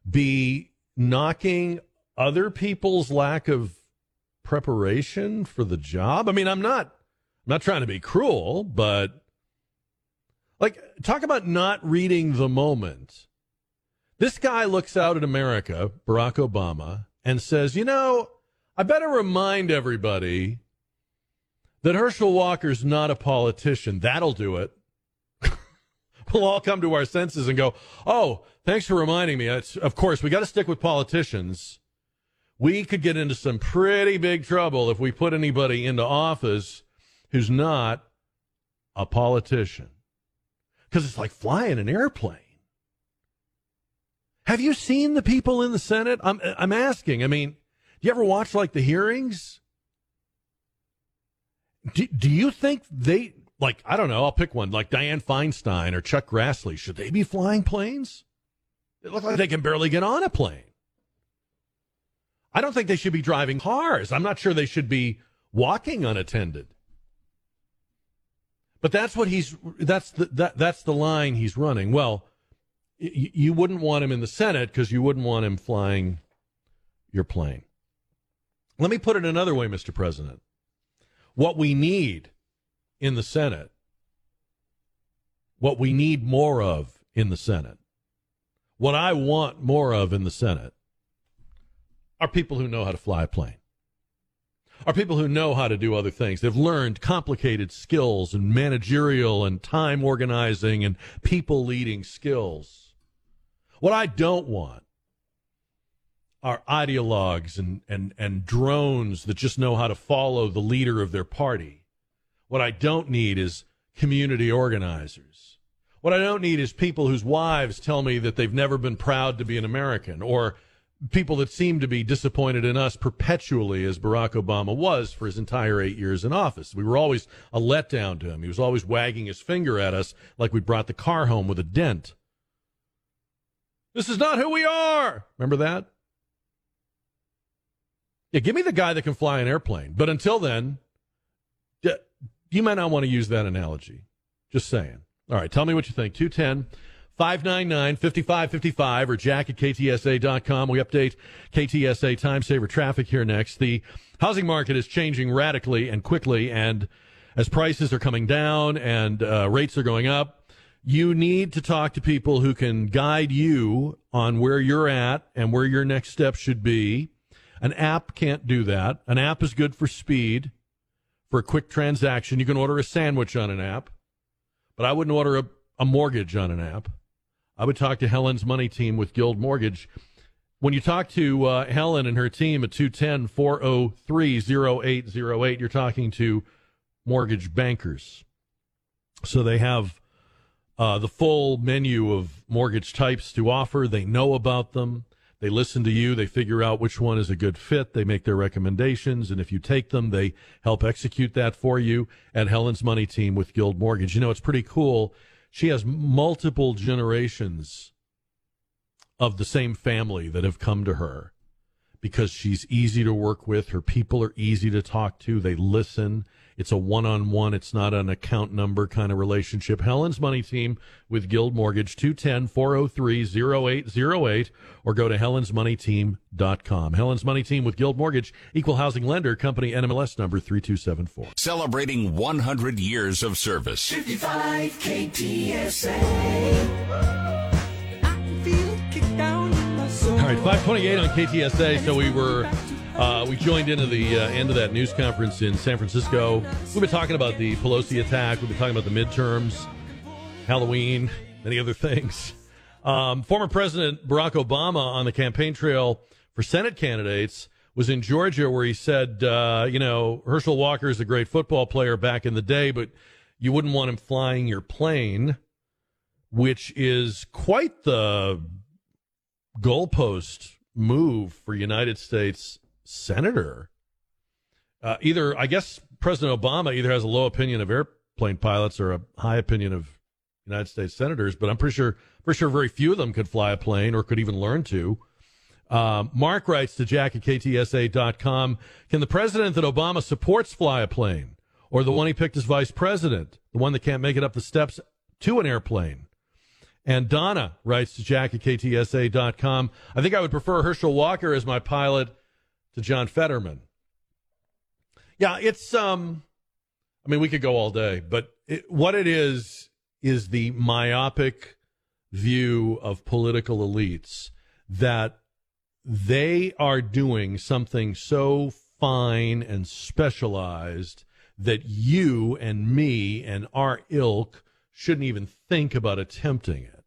be knocking other people's lack of preparation for the job? I mean, I'm not I'm not trying to be cruel, but like talk about not reading the moment. This guy looks out at America, Barack Obama, and says, "You know, I better remind everybody that Herschel Walker's not a politician. That'll do it. [LAUGHS] we'll all come to our senses and go, oh, thanks for reminding me. It's, of course, we got to stick with politicians. We could get into some pretty big trouble if we put anybody into office who's not a politician. Because it's like flying an airplane. Have you seen the people in the Senate? I'm, I'm asking. I mean, do you ever watch like the hearings? Do, do you think they like I don't know, I'll pick one, like Dianne Feinstein or Chuck Grassley, should they be flying planes? They look like they can barely get on a plane. I don't think they should be driving cars. I'm not sure they should be walking unattended. But that's what he's that's the that, that's the line he's running. Well, you wouldn't want him in the Senate because you wouldn't want him flying your plane. Let me put it another way, Mr. President what we need in the Senate, what we need more of in the Senate, what I want more of in the Senate are people who know how to fly a plane, are people who know how to do other things. They've learned complicated skills and managerial and time organizing and people leading skills. What I don't want are ideologues and, and, and drones that just know how to follow the leader of their party. What I don't need is community organizers. What I don't need is people whose wives tell me that they've never been proud to be an American or people that seem to be disappointed in us perpetually as Barack Obama was for his entire eight years in office. We were always a letdown to him. He was always wagging his finger at us like we brought the car home with a dent. This is not who we are. Remember that? Yeah, give me the guy that can fly an airplane. But until then, you might not want to use that analogy. Just saying. All right, tell me what you think. 210 599 5555 or jack at ktsa.com. We update KTSA time saver traffic here next. The housing market is changing radically and quickly, and as prices are coming down and uh, rates are going up, you need to talk to people who can guide you on where you're at and where your next step should be. An app can't do that. An app is good for speed, for a quick transaction. You can order a sandwich on an app, but I wouldn't order a, a mortgage on an app, I would talk to Helen's money team with Guild Mortgage. When you talk to uh, Helen and her team at 210 403 0808, you're talking to mortgage bankers. So they have uh, the full menu of mortgage types to offer. They know about them. They listen to you. They figure out which one is a good fit. They make their recommendations. And if you take them, they help execute that for you at Helen's Money Team with Guild Mortgage. You know, it's pretty cool she has multiple generations of the same family that have come to her because she's easy to work with. Her people are easy to talk to. They listen. It's a one on one, it's not an account number kind of relationship. Helen's Money Team with Guild Mortgage, 210 403 0808, or go to helensmoneyteam.com. Helen's Money Team with Guild Mortgage, Equal Housing Lender, Company NMLS number 3274. Celebrating 100 years of service. 55 KTSA. All right, 528 on KTSA. So we were uh, we joined into the uh, end of that news conference in San Francisco. We've been talking about the Pelosi attack. We've been talking about the midterms, Halloween, many other things. Um, former President Barack Obama on the campaign trail for Senate candidates was in Georgia, where he said, uh, you know, Herschel Walker is a great football player back in the day, but you wouldn't want him flying your plane, which is quite the goalpost move for United States senator. Uh, either, I guess, President Obama either has a low opinion of airplane pilots or a high opinion of United States senators, but I'm pretty sure, pretty sure very few of them could fly a plane or could even learn to. Um, Mark writes to Jack at KTSA.com Can the president that Obama supports fly a plane? Or the one he picked as vice president? The one that can't make it up the steps to an airplane? And Donna writes to Jack at KTSA.com I think I would prefer Herschel Walker as my pilot to John Fetterman. Yeah, it's um I mean we could go all day, but it, what it is is the myopic view of political elites that they are doing something so fine and specialized that you and me and our ilk shouldn't even think about attempting it.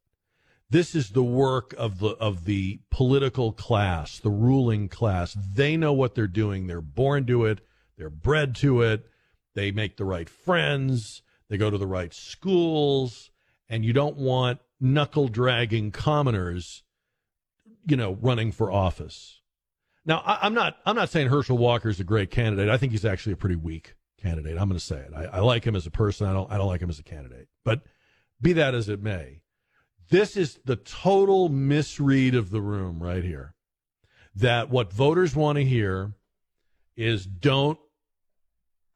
This is the work of the of the political class, the ruling class. They know what they're doing. They're born to it. They're bred to it. They make the right friends. They go to the right schools. And you don't want knuckle dragging commoners, you know, running for office. Now, I, am not I'm not saying Herschel Walker is a great candidate. I think he's actually a pretty weak candidate. I'm going to say it. I, I like him as a person. I don't I don't like him as a candidate. But be that as it may, this is the total misread of the room right here. That what voters want to hear is don't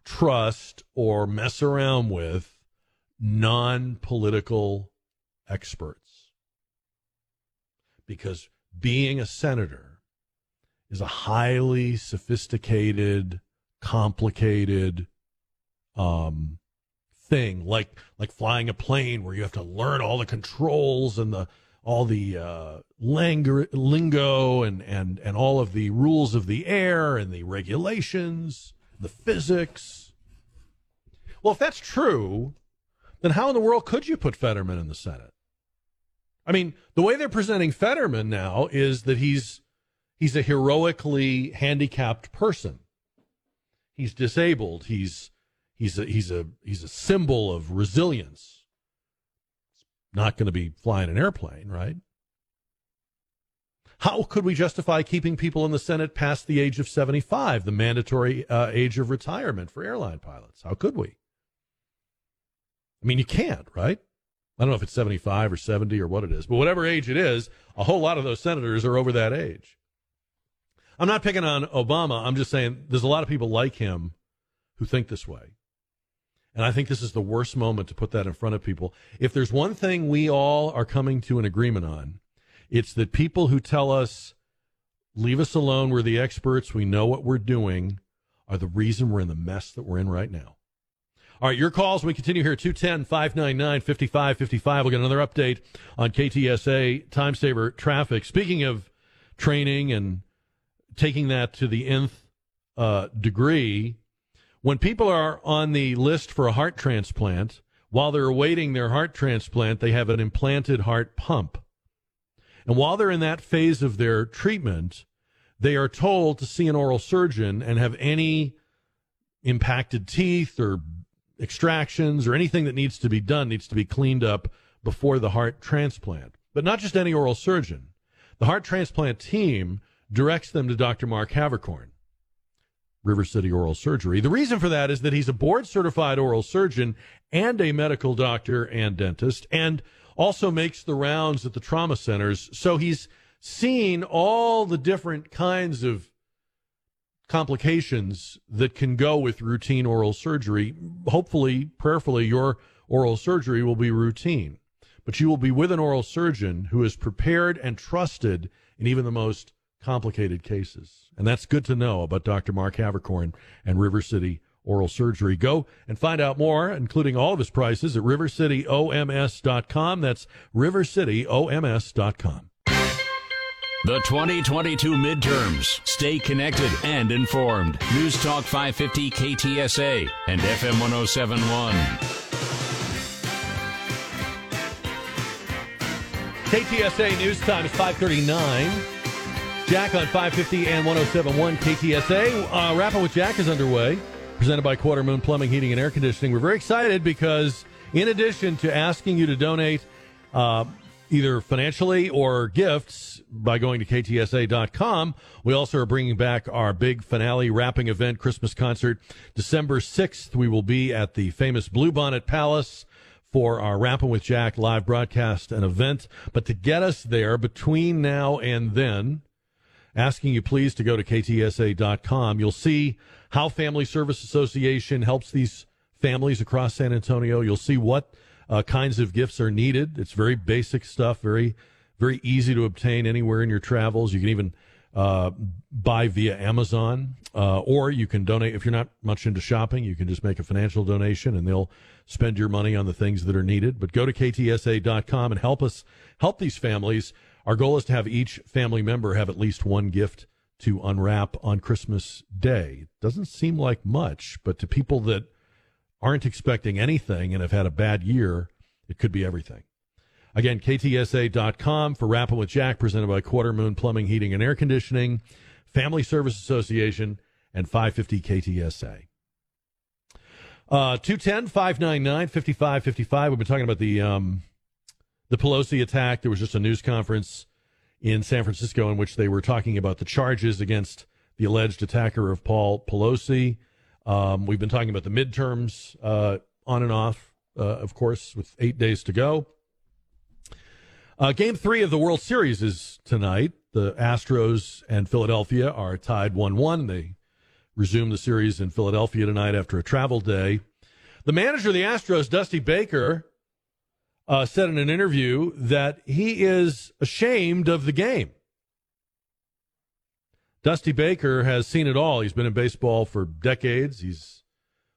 trust or mess around with non political experts. Because being a senator is a highly sophisticated, complicated um, thing, like like flying a plane where you have to learn all the controls and the all the uh, lingo, lingo and, and, and all of the rules of the air and the regulations, the physics. Well, if that's true, then how in the world could you put Fetterman in the Senate? I mean, the way they're presenting Fetterman now is that he's he's a heroically handicapped person. He's disabled. He's he's a he's a he's a symbol of resilience. Not going to be flying an airplane, right? How could we justify keeping people in the Senate past the age of 75, the mandatory uh, age of retirement for airline pilots? How could we? I mean, you can't, right? I don't know if it's 75 or 70 or what it is, but whatever age it is, a whole lot of those senators are over that age. I'm not picking on Obama. I'm just saying there's a lot of people like him who think this way. And I think this is the worst moment to put that in front of people. If there's one thing we all are coming to an agreement on, it's that people who tell us, leave us alone, we're the experts, we know what we're doing, are the reason we're in the mess that we're in right now. All right, your calls. We continue here 210 599 5555. We'll get another update on KTSA time saver traffic. Speaking of training and taking that to the nth uh, degree, when people are on the list for a heart transplant, while they're awaiting their heart transplant, they have an implanted heart pump. And while they're in that phase of their treatment, they are told to see an oral surgeon and have any impacted teeth or extractions or anything that needs to be done needs to be cleaned up before the heart transplant. But not just any oral surgeon. The heart transplant team directs them to Dr. Mark Havercorn, River City Oral Surgery. The reason for that is that he's a board certified oral surgeon and a medical doctor and dentist, and also makes the rounds at the trauma centers. So he's seen all the different kinds of complications that can go with routine oral surgery. Hopefully, prayerfully, your oral surgery will be routine, but you will be with an oral surgeon who is prepared and trusted in even the most complicated cases. And that's good to know about Dr. Mark Havercorn and River City Oral Surgery. Go and find out more, including all of his prices, at rivercityoms.com. That's rivercityoms.com. The 2022 midterms. Stay connected and informed. News Talk 550 KTSA and FM 1071. KTSA News Time is 539. Jack on 550 and 1071 KTSA. Uh, with Jack is underway, presented by Quarter Moon Plumbing, Heating, and Air Conditioning. We're very excited because, in addition to asking you to donate uh, either financially or gifts by going to ktsa.com, we also are bringing back our big finale wrapping event, Christmas concert. December 6th, we will be at the famous Bluebonnet Palace for our Wrapping with Jack live broadcast and event. But to get us there between now and then, asking you please to go to ktsa.com. You'll see how Family Service Association helps these families across San Antonio. You'll see what uh, kinds of gifts are needed. It's very basic stuff, very very easy to obtain anywhere in your travels. You can even uh, buy via Amazon, uh, or you can donate if you're not much into shopping. You can just make a financial donation, and they'll spend your money on the things that are needed. But go to ktsa.com and help us help these families our goal is to have each family member have at least one gift to unwrap on Christmas Day. Doesn't seem like much, but to people that aren't expecting anything and have had a bad year, it could be everything. Again, ktsa.com for Wrapping with Jack, presented by Quarter Moon Plumbing, Heating, and Air Conditioning, Family Service Association, and 550 KTSA. Uh, 210 599 5555. We've been talking about the um, the Pelosi attack. There was just a news conference in San Francisco in which they were talking about the charges against the alleged attacker of Paul Pelosi. Um, we've been talking about the midterms uh, on and off, uh, of course, with eight days to go. Uh, game three of the World Series is tonight. The Astros and Philadelphia are tied 1 1. They resume the series in Philadelphia tonight after a travel day. The manager of the Astros, Dusty Baker, uh, said in an interview that he is ashamed of the game. Dusty Baker has seen it all. He's been in baseball for decades. He's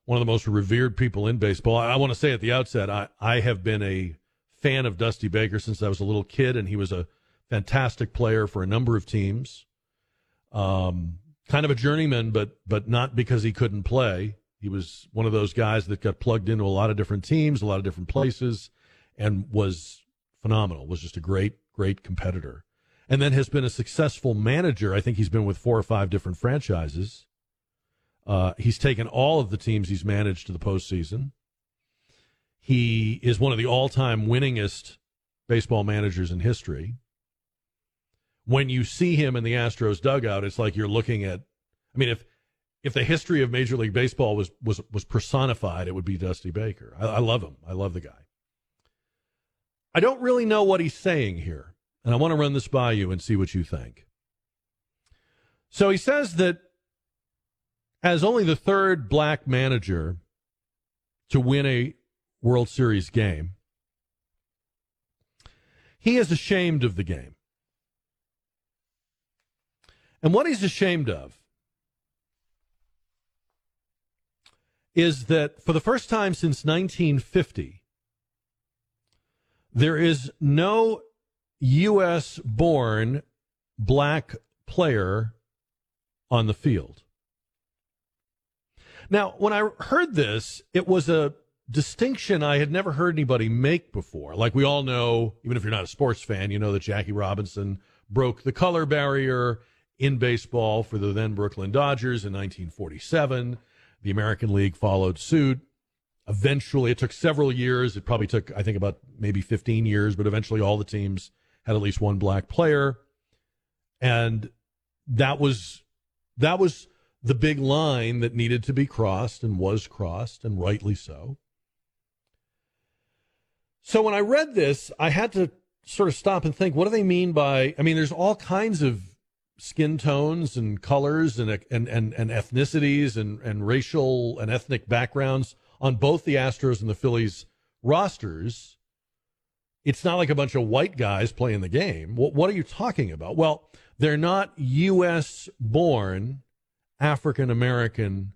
one of the most revered people in baseball. I, I want to say at the outset, I, I have been a fan of Dusty Baker since I was a little kid, and he was a fantastic player for a number of teams. Um, kind of a journeyman, but but not because he couldn't play. He was one of those guys that got plugged into a lot of different teams, a lot of different places and was phenomenal. Was just a great, great competitor, and then has been a successful manager. I think he's been with four or five different franchises. Uh, he's taken all of the teams he's managed to the postseason. He is one of the all-time winningest baseball managers in history. When you see him in the Astros dugout, it's like you're looking at. I mean, if if the history of Major League Baseball was was was personified, it would be Dusty Baker. I, I love him. I love the guy. I don't really know what he's saying here, and I want to run this by you and see what you think. So he says that as only the third black manager to win a World Series game, he is ashamed of the game. And what he's ashamed of is that for the first time since 1950, there is no U.S. born black player on the field. Now, when I heard this, it was a distinction I had never heard anybody make before. Like we all know, even if you're not a sports fan, you know that Jackie Robinson broke the color barrier in baseball for the then Brooklyn Dodgers in 1947. The American League followed suit. Eventually, it took several years. It probably took, I think, about maybe 15 years, but eventually all the teams had at least one black player. And that was that was the big line that needed to be crossed and was crossed, and rightly so. So when I read this, I had to sort of stop and think, what do they mean by? I mean, there's all kinds of skin tones and colors and and and, and ethnicities and, and racial and ethnic backgrounds on both the Astros and the Phillies rosters. It's not like a bunch of white guys playing the game. What, what are you talking about? Well, they're not U.S. born African American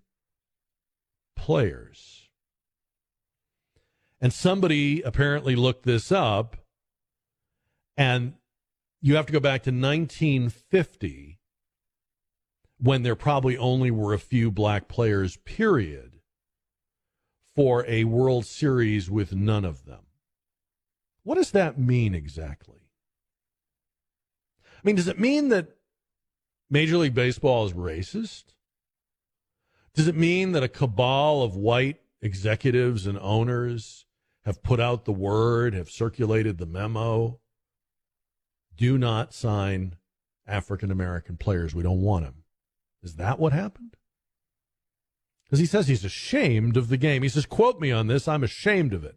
players. And somebody apparently looked this up, and you have to go back to 1950 when there probably only were a few black players, period, for a World Series with none of them. What does that mean exactly? I mean, does it mean that Major League Baseball is racist? Does it mean that a cabal of white executives and owners have put out the word, have circulated the memo? Do not sign African American players. We don't want them. Is that what happened? Because he says he's ashamed of the game. He says, quote me on this, I'm ashamed of it.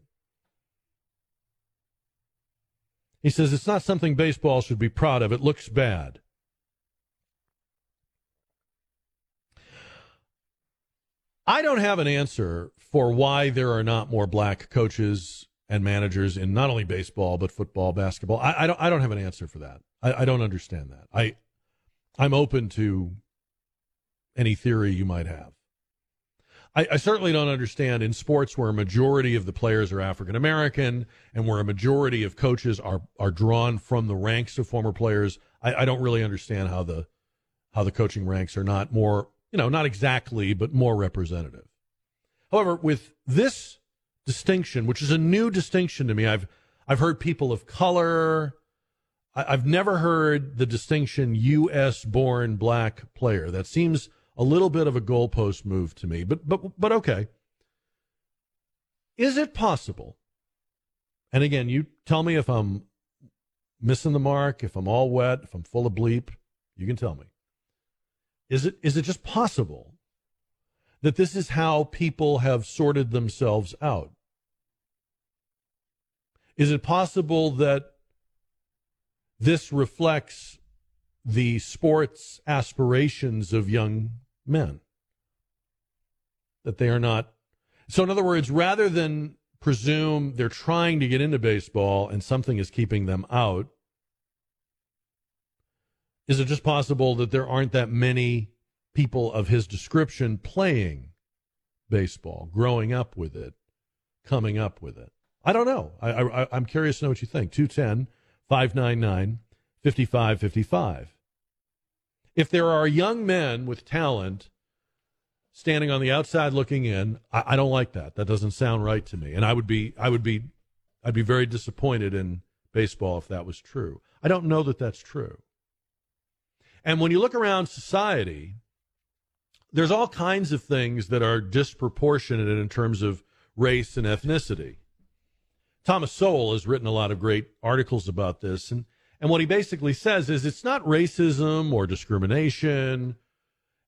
He says it's not something baseball should be proud of. It looks bad. I don't have an answer for why there are not more black coaches and managers in not only baseball but football, basketball. I, I don't. I don't have an answer for that. I, I don't understand that. I I'm open to any theory you might have. I, I, certainly don't understand in sports where a majority of the players are African American and where a majority of coaches are are drawn from the ranks of former players. I, I don't really understand how the how the coaching ranks are not more, you know, not exactly, but more representative. However, with this distinction, which is a new distinction to me, I've I've heard people of color. I, I've never heard the distinction U.S. born black player. That seems a little bit of a goalpost move to me, but but but okay. Is it possible? And again, you tell me if I'm missing the mark, if I'm all wet, if I'm full of bleep, you can tell me. Is it is it just possible that this is how people have sorted themselves out? Is it possible that this reflects the sports aspirations of young men. That they are not. So, in other words, rather than presume they're trying to get into baseball and something is keeping them out, is it just possible that there aren't that many people of his description playing baseball, growing up with it, coming up with it? I don't know. I, I, I'm curious to know what you think. 210 599 5555 if there are young men with talent standing on the outside looking in, I, I, don't like that. That doesn't sound right to me. And I would be, I would be, I'd be very disappointed in baseball if that was true. I don't know that that's true. And when you look around society, there's all kinds of things that are disproportionate in terms of race and ethnicity. Thomas Sowell has written a lot of great articles about this, and and what he basically says is it's not racism or discrimination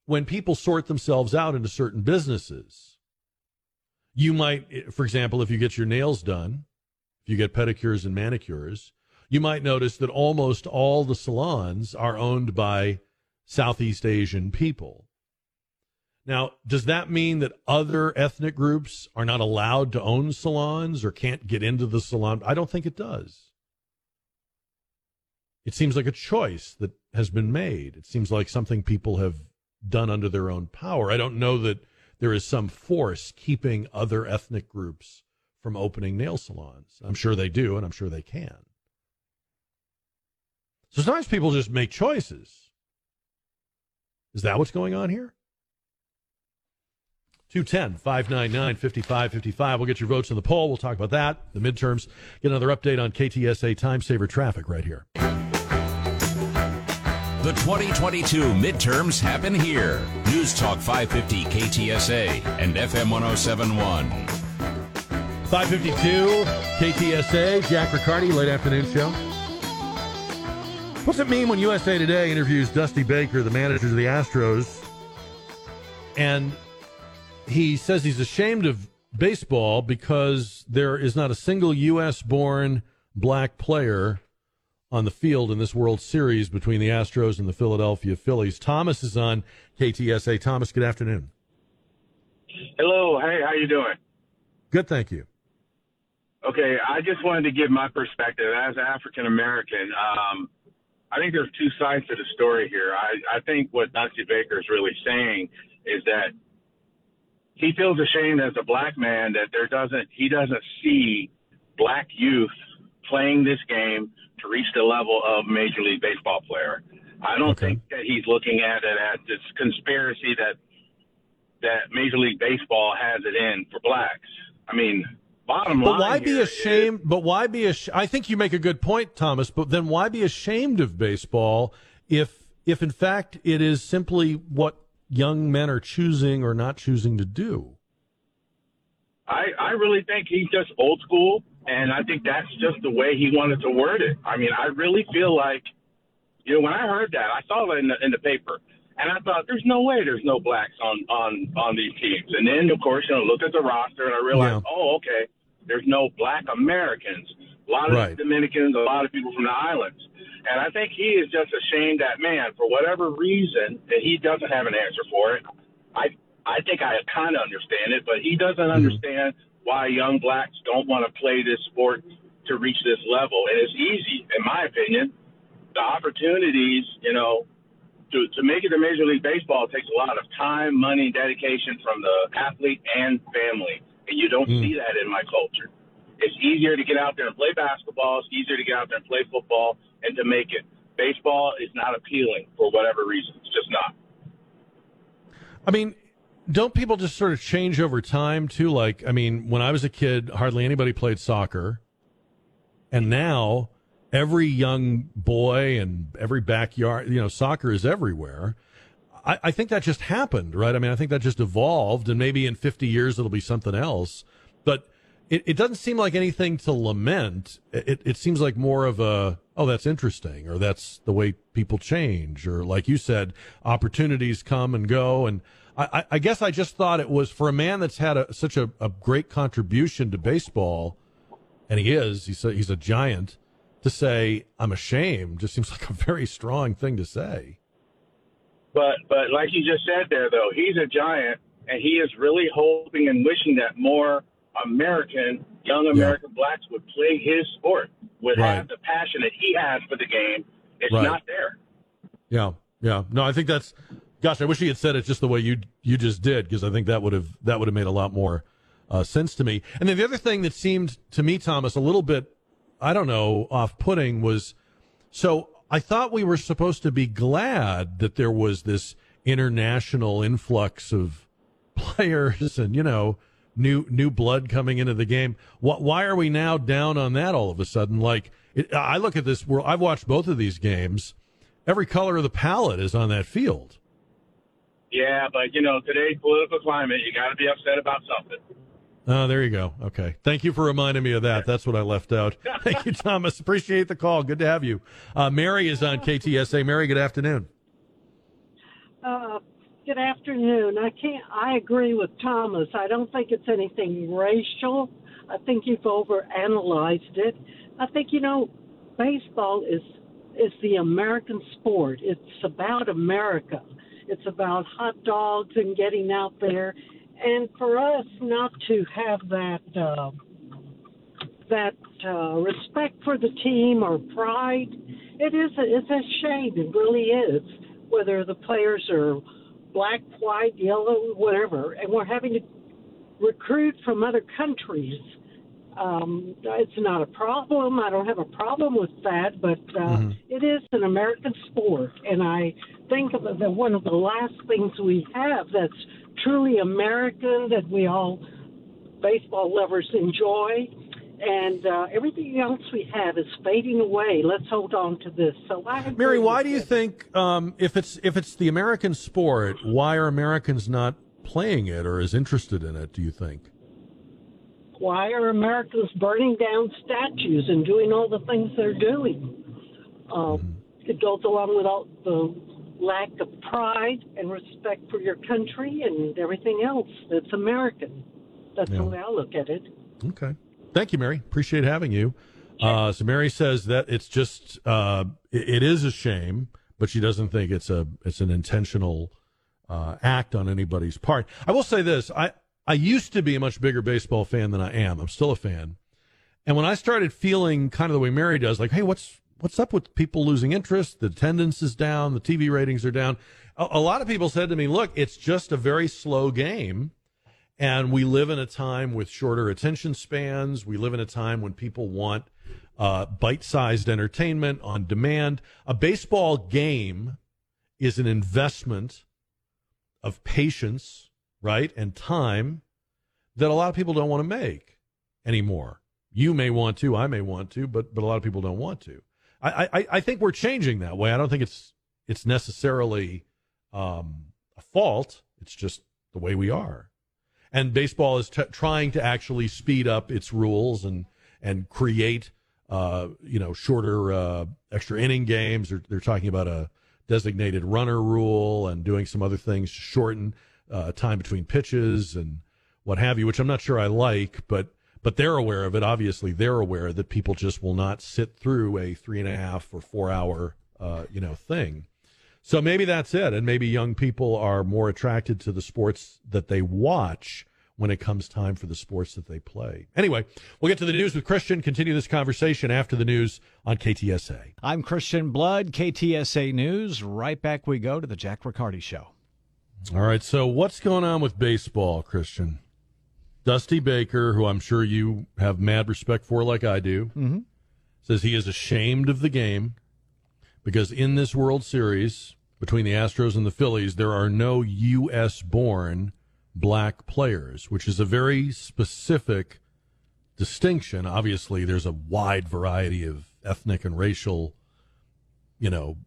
when people sort themselves out into certain businesses. You might, for example, if you get your nails done, if you get pedicures and manicures, you might notice that almost all the salons are owned by Southeast Asian people. Now, does that mean that other ethnic groups are not allowed to own salons or can't get into the salon? I don't think it does. It seems like a choice that has been made. It seems like something people have done under their own power. I don't know that there is some force keeping other ethnic groups from opening nail salons. I'm sure they do, and I'm sure they can. So sometimes people just make choices. Is that what's going on here? 210 599 5555. We'll get your votes in the poll. We'll talk about that, the midterms, get another update on KTSA time saver traffic right here. The 2022 midterms happen here. News Talk 550 KTSA and FM 1071. 552 KTSA, Jack Riccardi, late afternoon show. What's it mean when USA Today interviews Dusty Baker, the manager of the Astros, and he says he's ashamed of baseball because there is not a single U.S. born black player on the field in this World Series between the Astros and the Philadelphia Phillies. Thomas is on KTSA. Thomas, good afternoon. Hello. Hey, how you doing? Good, thank you. Okay, I just wanted to give my perspective as an African American. Um, I think there's two sides to the story here. I, I think what Dusty Baker is really saying is that he feels ashamed as a black man that there doesn't he doesn't see black youth playing this game to reach the level of Major League Baseball player. I don't okay. think that he's looking at it as this conspiracy that that Major League Baseball has it in for blacks. I mean, bottom but line. But why be ashamed? Is, but why be ashamed? I think you make a good point, Thomas. But then why be ashamed of baseball if if in fact it is simply what young men are choosing or not choosing to do? I, I really think he's just old school, and I think that's just the way he wanted to word it. I mean, I really feel like, you know, when I heard that, I saw it in the, in the paper, and I thought, there's no way there's no blacks on on on these teams. And then, of course, you know, look at the roster, and I realized, yeah. oh, okay, there's no black Americans. A lot of right. Dominicans, a lot of people from the islands. And I think he is just ashamed that man, for whatever reason, that he doesn't have an answer for it. I I think I kind of understand it, but he doesn't mm-hmm. understand why young blacks don't want to play this sport to reach this level. And it's easy, in my opinion. The opportunities, you know, to, to make it to Major League Baseball takes a lot of time, money, dedication from the athlete and family. And you don't mm. see that in my culture. It's easier to get out there and play basketball. It's easier to get out there and play football and to make it. Baseball is not appealing for whatever reason. It's just not. I mean, don't people just sort of change over time too? Like, I mean, when I was a kid, hardly anybody played soccer, and now every young boy and every backyard, you know, soccer is everywhere. I, I, think that just happened, right? I mean, I think that just evolved, and maybe in 50 years it'll be something else. But it, it doesn't seem like anything to lament. It, it seems like more of a, oh, that's interesting, or that's the way people change, or like you said, opportunities come and go. And I, I guess I just thought it was for a man that's had a, such a, a great contribution to baseball, and he is, he's a, he's a giant, to say, I'm ashamed just seems [LAUGHS] like a very strong thing to say. But, but like you just said there, though, he's a giant, and he is really hoping and wishing that more American, young American yeah. blacks would play his sport, would right. have the passion that he has for the game. It's right. not there. Yeah, yeah. No, I think that's Gosh, I wish he had said it just the way you you just did, because I think that would have that would have made a lot more uh, sense to me. And then the other thing that seemed to me, Thomas, a little bit, I don't know, off-putting was, so I thought we were supposed to be glad that there was this international influx of [LAUGHS] players and you know new new blood coming into the game. What, why are we now down on that all of a sudden? Like it, I look at this, world. I've watched both of these games. Every color of the palette is on that field. Yeah, but you know, today's political climate, you got to be upset about something. Oh, there you go. Okay. Thank you for reminding me of that. That's what I left out. [LAUGHS] Thank you, Thomas. Appreciate the call. Good to have you. Uh, Mary is on KTSA. Mary, good afternoon. Uh, good afternoon. I can't. I agree with Thomas. I don't think it's anything racial. I think you've overanalyzed it. I think you know, baseball is is the American sport. It's about America. It's about hot dogs and getting out there. And for us not to have that uh, that uh, respect for the team or pride, it is a, it's a shame. It really is. Whether the players are black, white, yellow, whatever, and we're having to recruit from other countries. Um, it's not a problem. I don't have a problem with that, but uh, mm-hmm. it is an American sport, and I think that one of the last things we have that's truly American that we all baseball lovers enjoy. And uh, everything else we have is fading away. Let's hold on to this. So Mary, why do you think um, if it's if it's the American sport, why are Americans not playing it or as interested in it? Do you think? Why are Americans burning down statues and doing all the things they're doing? Uh, It goes along with all the lack of pride and respect for your country and everything else that's American. That's Yeah. the way I look at it. Okay. Thank you, Mary. Appreciate having you. Uh, so Mary says that it's just uh, it, it is a shame, but she doesn't think it's a it's an intentional uh, act on anybody's part. I will say this: I I used to be a much bigger baseball fan than I am. I'm still a fan, and when I started feeling kind of the way Mary does, like, hey, what's what's up with people losing interest? The attendance is down, the TV ratings are down. A, a lot of people said to me, look, it's just a very slow game. And we live in a time with shorter attention spans. We live in a time when people want uh, bite sized entertainment on demand. A baseball game is an investment of patience, right, and time that a lot of people don't want to make anymore. You may want to, I may want to, but but a lot of people don't want to. I I, I think we're changing that way. I don't think it's it's necessarily um, a fault. It's just the way we are and baseball is t- trying to actually speed up its rules and and create uh, you know shorter uh, extra inning games. They're, they're talking about a designated runner rule and doing some other things to shorten uh, time between pitches and what have you, which I'm not sure I like, but but they're aware of it. Obviously, they're aware that people just will not sit through a three and a half or four hour uh, you know thing. So maybe that's it. And maybe young people are more attracted to the sports that they watch when it comes time for the sports that they play. Anyway, we'll get to the news with Christian, continue this conversation after the news on KTSA. I'm Christian Blood, KTSA News. Right back we go to the Jack Riccardi Show. All right. So what's going on with baseball, Christian? Dusty Baker, who I'm sure you have mad respect for, like I do, Mhm. says he is ashamed of the game because in this World Series between the Astros and the Phillies, there are no U.S. born black players, which is a very specific distinction. Obviously, there's a wide variety of ethnic and racial, you know,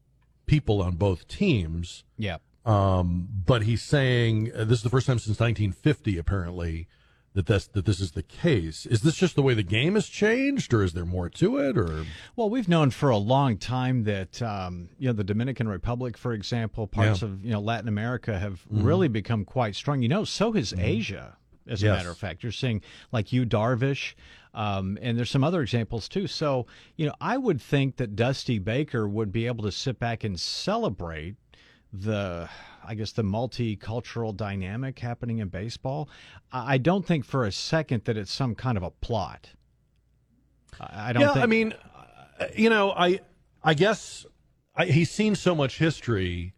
people on both teams. Yeah. Um, but he's saying uh, this is the first time since 1950, apparently, that this that this is the case. Is this just the way the game has changed, or is there more to it? Or Well, we've known for a long time that um, you know the Dominican Republic, for example, parts Yeah. of you know Latin America have Mhm. really become quite strong. You know, so has Asia. As a matter of fact, you're seeing like Yu Darvish, um, and there's some other examples too. So you know, I would think that Dusty Baker would be able to sit back and celebrate the I guess the multicultural dynamic happening in baseball. I don't think for a second that it's some kind of a plot. I I don't yeah, think I mean, uh, you know, I I guess I, he's seen so much history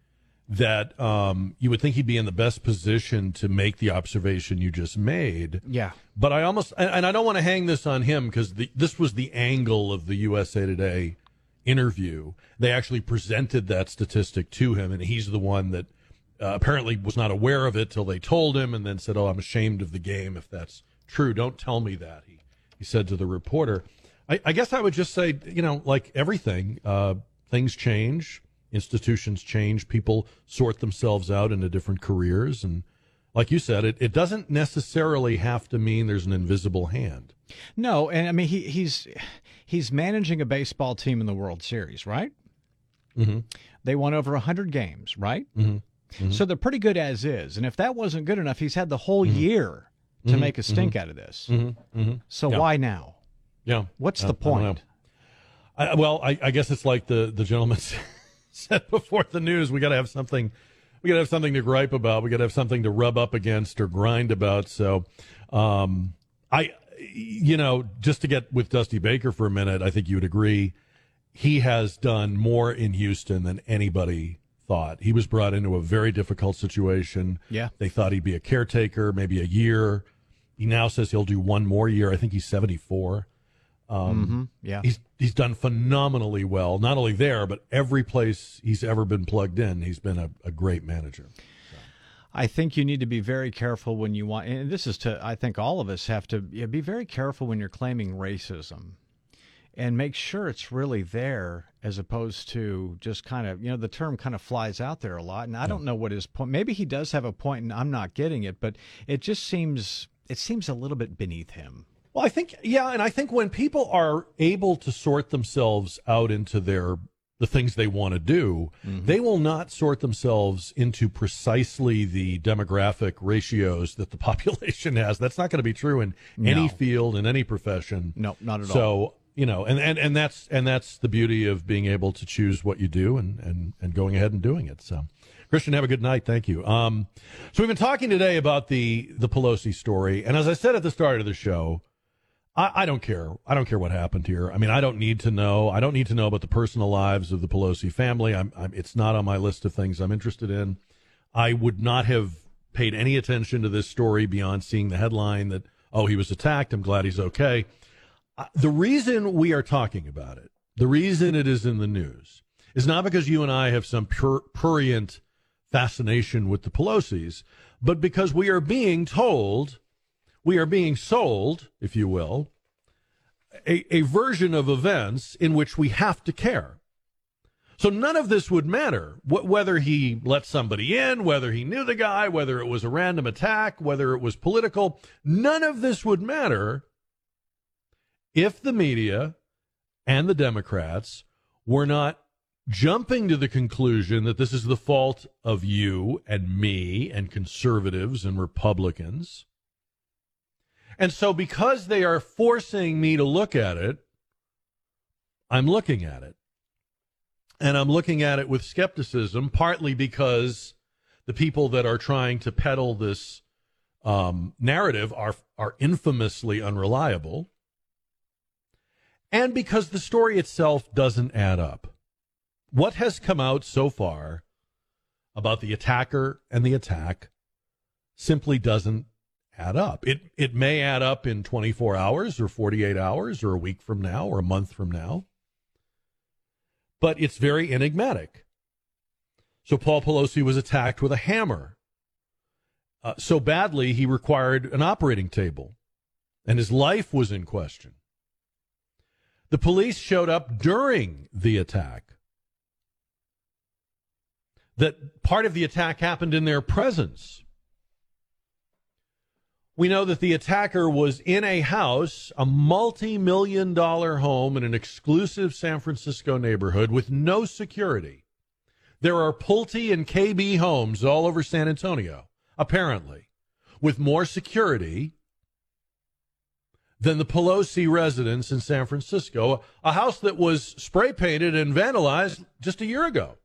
that um, you would think he'd be in the best position to make the observation you just made. Yeah. But I almost, and, and I don't want to hang this on him because this was the angle of the USA Today interview. They actually presented that statistic to him, and he's the one that uh, apparently was not aware of it till they told him, and then said, "Oh, I'm ashamed of the game. If that's true, don't tell me that." He he said to the reporter. I, I guess I would just say, you know, like everything, uh, things change, institutions change, people sort themselves out into different careers, and like you said, it, it doesn't necessarily have to mean there's an invisible hand. No, and I mean he he's he's managing a baseball team in the World Series, right? Mm-hmm. They won over hundred games, right? Mm-hmm. So they're pretty good as is. And if that wasn't good enough, he's had the whole year to Mhm. make a stink Mhm. out of this. So Yeah. why now? Yeah. What's Uh, the I point? I, well, I, I guess it's like the the gentleman [LAUGHS] said before the news. We got to have something. We got to have something to gripe about. We got to have something to rub up against or grind about. So, um, I, you know, just to get with Dusty Baker for a minute, I think you would agree. He has done more in Houston than anybody thought. He was brought into a very difficult situation. Yeah. They thought he'd be a caretaker, maybe a year. He now says he'll do one more year. I think he's 74. Um, Mhm, yeah. He's he's done phenomenally well, not only there, but every place he's ever been plugged in, he's been a, a great manager. I think you need to be very careful when you want, and this is to, I think all of us have to yeah, be very careful when you're claiming racism and make sure it's really there as opposed to just kind of, you know, the term kind of flies out there a lot. And I don't know what his point, maybe he does have a point and I'm not getting it, but it just seems, it seems a little bit beneath him. Well, I think, yeah, and I think when people are able to sort themselves out into their the things they want to do, Mm-hmm. they will not sort themselves into precisely the demographic ratios that the [LAUGHS] population has. That's not going to be true in any field in any profession. No, not at all. So you know, and, and and that's and that's the beauty of being able to choose what you do and and and going ahead and doing it. So. Christian, have a good night. Thank you. Um, so we've been talking today about the the Pelosi story, and as I said at the start of the show, I, I don't care. I don't care what happened here. I mean, I don't need to know. I don't need to know about the personal lives of the Pelosi family. I'm, I'm, it's not on my list of things I'm interested in. I would not have paid any attention to this story beyond seeing the headline that, oh, he was attacked. I'm glad he's okay. Uh, the reason we are talking about it, the reason it is in the news, is not because you and I have some pur- prurient fascination with the Pelosi's, but because we are being told we are being sold, if you will, a, a version of events in which we have to care. So none of this would matter wh- whether he let somebody in, whether he knew the guy, whether it was a random attack, whether it was political. None of this would matter if the media and the Democrats were not jumping to the conclusion that this is the fault of you and me and conservatives and Republicans. And so, because they are forcing me to look at it, I'm looking at it. And I'm looking at it with skepticism, partly because the people that are trying to peddle this um, narrative are, are infamously unreliable, and because the story itself doesn't add up. What has come out so far about the attacker and the attack simply doesn't add up. It it may add up in 24 hours or 48 hours or a week from now or a month from now. But it's very enigmatic. So Paul Pelosi was attacked with a hammer. Uh, so badly he required an operating table and his life was in question. The police showed up during the attack. That part of the attack happened in their presence. We know that the attacker was in a house, a multi million dollar home in an exclusive San Francisco neighborhood with no security. There are Pulte and KB homes all over San Antonio, apparently, with more security than the Pelosi residence in San Francisco, a house that was spray painted and vandalized just a year ago.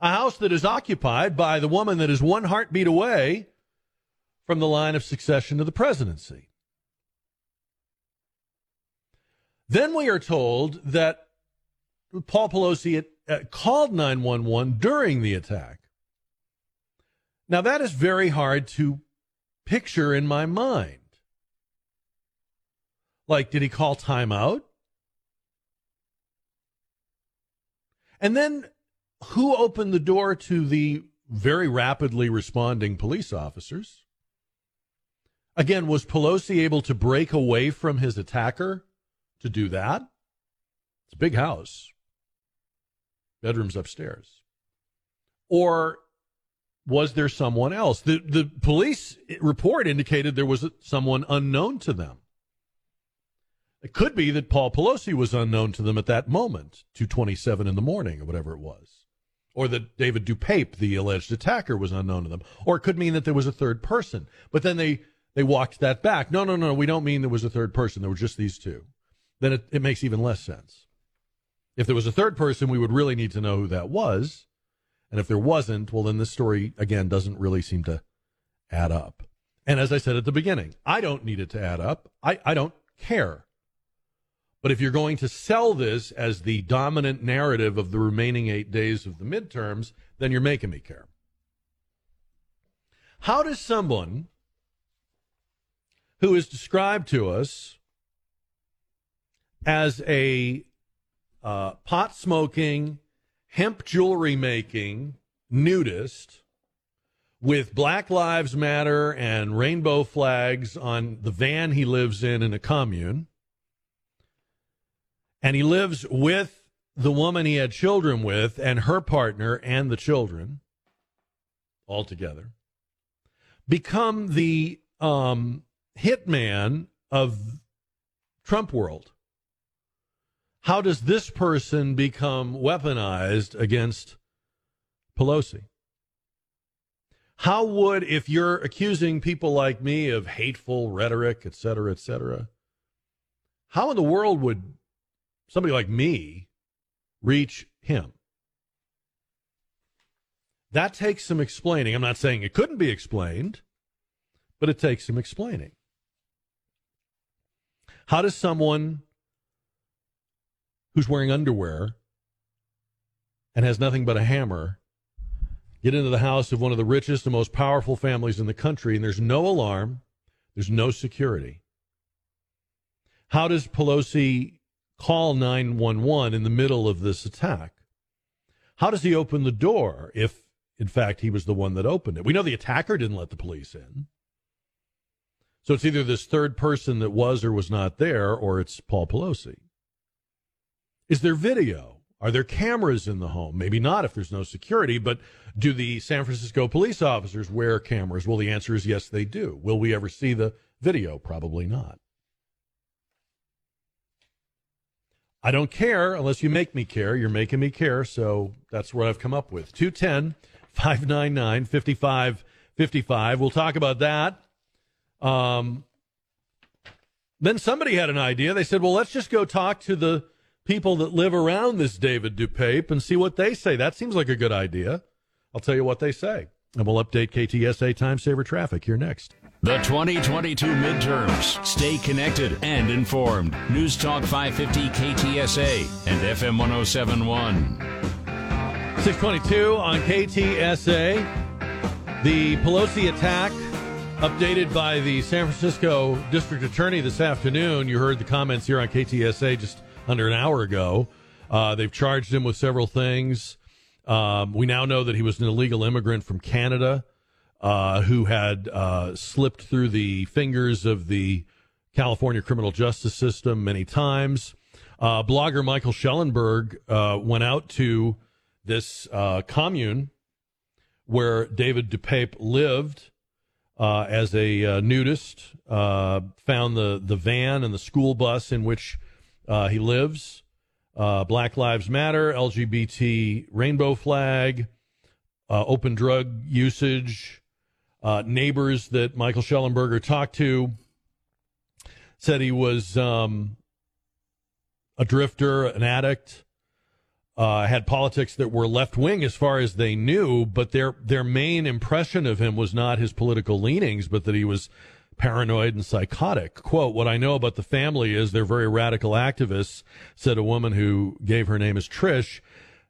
A house that is occupied by the woman that is one heartbeat away from the line of succession to the presidency. Then we are told that Paul Pelosi had, uh, called 911 during the attack. Now, that is very hard to picture in my mind. Like, did he call timeout? And then who opened the door to the very rapidly responding police officers? Again, was Pelosi able to break away from his attacker to do that? It's a big house, bedrooms upstairs. Or was there someone else? The, the police report indicated there was someone unknown to them. It could be that Paul Pelosi was unknown to them at that moment, 227 in the morning or whatever it was. Or that David DePape, the alleged attacker, was unknown to them. Or it could mean that there was a third person. But then they, they walked that back. No, no, no, we don't mean there was a third person. There were just these two. Then it, it makes even less sense. If there was a third person, we would really need to know who that was. And if there wasn't, well, then this story, again, doesn't really seem to add up. And as I said at the beginning, I don't need it to add up. I, I don't care. But if you're going to sell this as the dominant narrative of the remaining eight days of the midterms, then you're making me care. How does someone who is described to us as a uh, pot smoking, hemp jewelry making nudist with Black Lives Matter and rainbow flags on the van he lives in in a commune. And he lives with the woman he had children with and her partner and the children all together. Become the um, hitman of Trump world. How does this person become weaponized against Pelosi? How would, if you're accusing people like me of hateful rhetoric, et cetera, et cetera, how in the world would somebody like me reach him? That takes some explaining. I'm not saying it couldn't be explained, but it takes some explaining. How does someone who's wearing underwear and has nothing but a hammer get into the house of one of the richest and most powerful families in the country and there's no alarm, there's no security? How does Pelosi call 911 in the middle of this attack? How does he open the door if, in fact, he was the one that opened it? We know the attacker didn't let the police in. So it's either this third person that was or was not there, or it's Paul Pelosi. Is there video? Are there cameras in the home? Maybe not if there's no security, but do the San Francisco police officers wear cameras? Well, the answer is yes, they do. Will we ever see the video? Probably not. I don't care unless you make me care. You're making me care, so that's what I've come up with. 210 599 5555. We'll talk about that. Um, then somebody had an idea. They said, well, let's just go talk to the people that live around this David DePape and see what they say. That seems like a good idea. I'll tell you what they say. And we'll update KTSA Time Saver Traffic here next. The 2022 midterms. Stay connected and informed. News Talk 550 KTSA and FM 1071. 622 on KTSA. The Pelosi attack Updated by the San Francisco District Attorney this afternoon. You heard the comments here on KTSA just under an hour ago. Uh, they've charged him with several things. Um, we now know that he was an illegal immigrant from Canada uh, who had uh, slipped through the fingers of the California criminal justice system many times. Uh, blogger Michael Shellenberger uh, went out to this uh, commune where David DePape lived uh, as a uh, nudist, uh, found the, the van and the school bus in which uh, he lives. Uh, Black Lives Matter, LGBT rainbow flag, uh, open drug usage. neighbors that Michael Shellenberger talked to said he was um, a drifter, an addict, uh, had politics that were left wing as far as they knew, but their their main impression of him was not his political leanings, but that he was paranoid and psychotic. Quote, what I know about the family is they're very radical activists, said a woman who gave her name as Trish.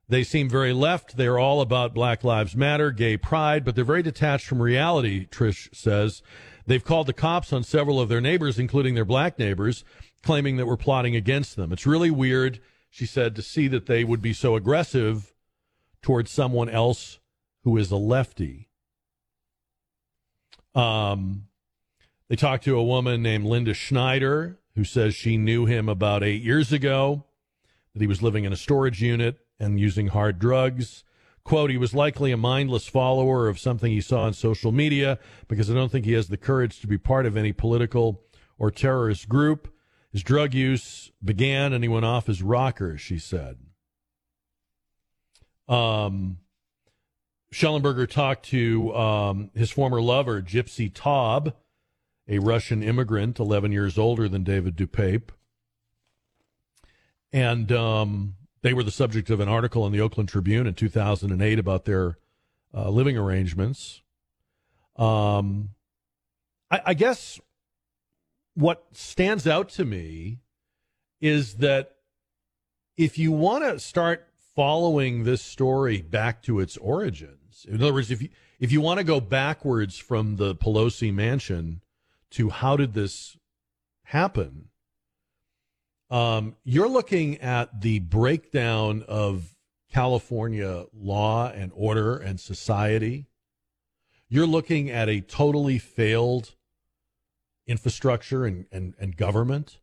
They seem very left. They're all about Black Lives Matter, gay pride, but they're very detached from reality, Trish says. They've called the cops on several of their neighbors, including their black neighbors, claiming that we're plotting against them. It's really weird she said, to see that they would be so aggressive towards someone else who is a lefty. Um, they talked to a woman named Linda Schneider who says she knew him about eight years ago, that he was living in a storage unit and using hard drugs. Quote, he was likely a mindless follower of something he saw on social media because I don't think he has the courage to be part of any political or terrorist group. His drug use began and he went off his rocker, she said. Um, Shellenberger talked to um, his former lover, Gypsy Taub, a Russian immigrant, 11 years older than David DePape. And um, they were the subject of an article in the Oakland Tribune in 2008 about their uh, living arrangements. Um, I, I guess what stands out to me is that if you want to start following this story back to its origins, in other words, if you, if you want to go backwards from the Pelosi mansion to how did this happen, um, you're looking at the breakdown of California law and order and society. you're looking at a totally failed infrastructure and, and, and government.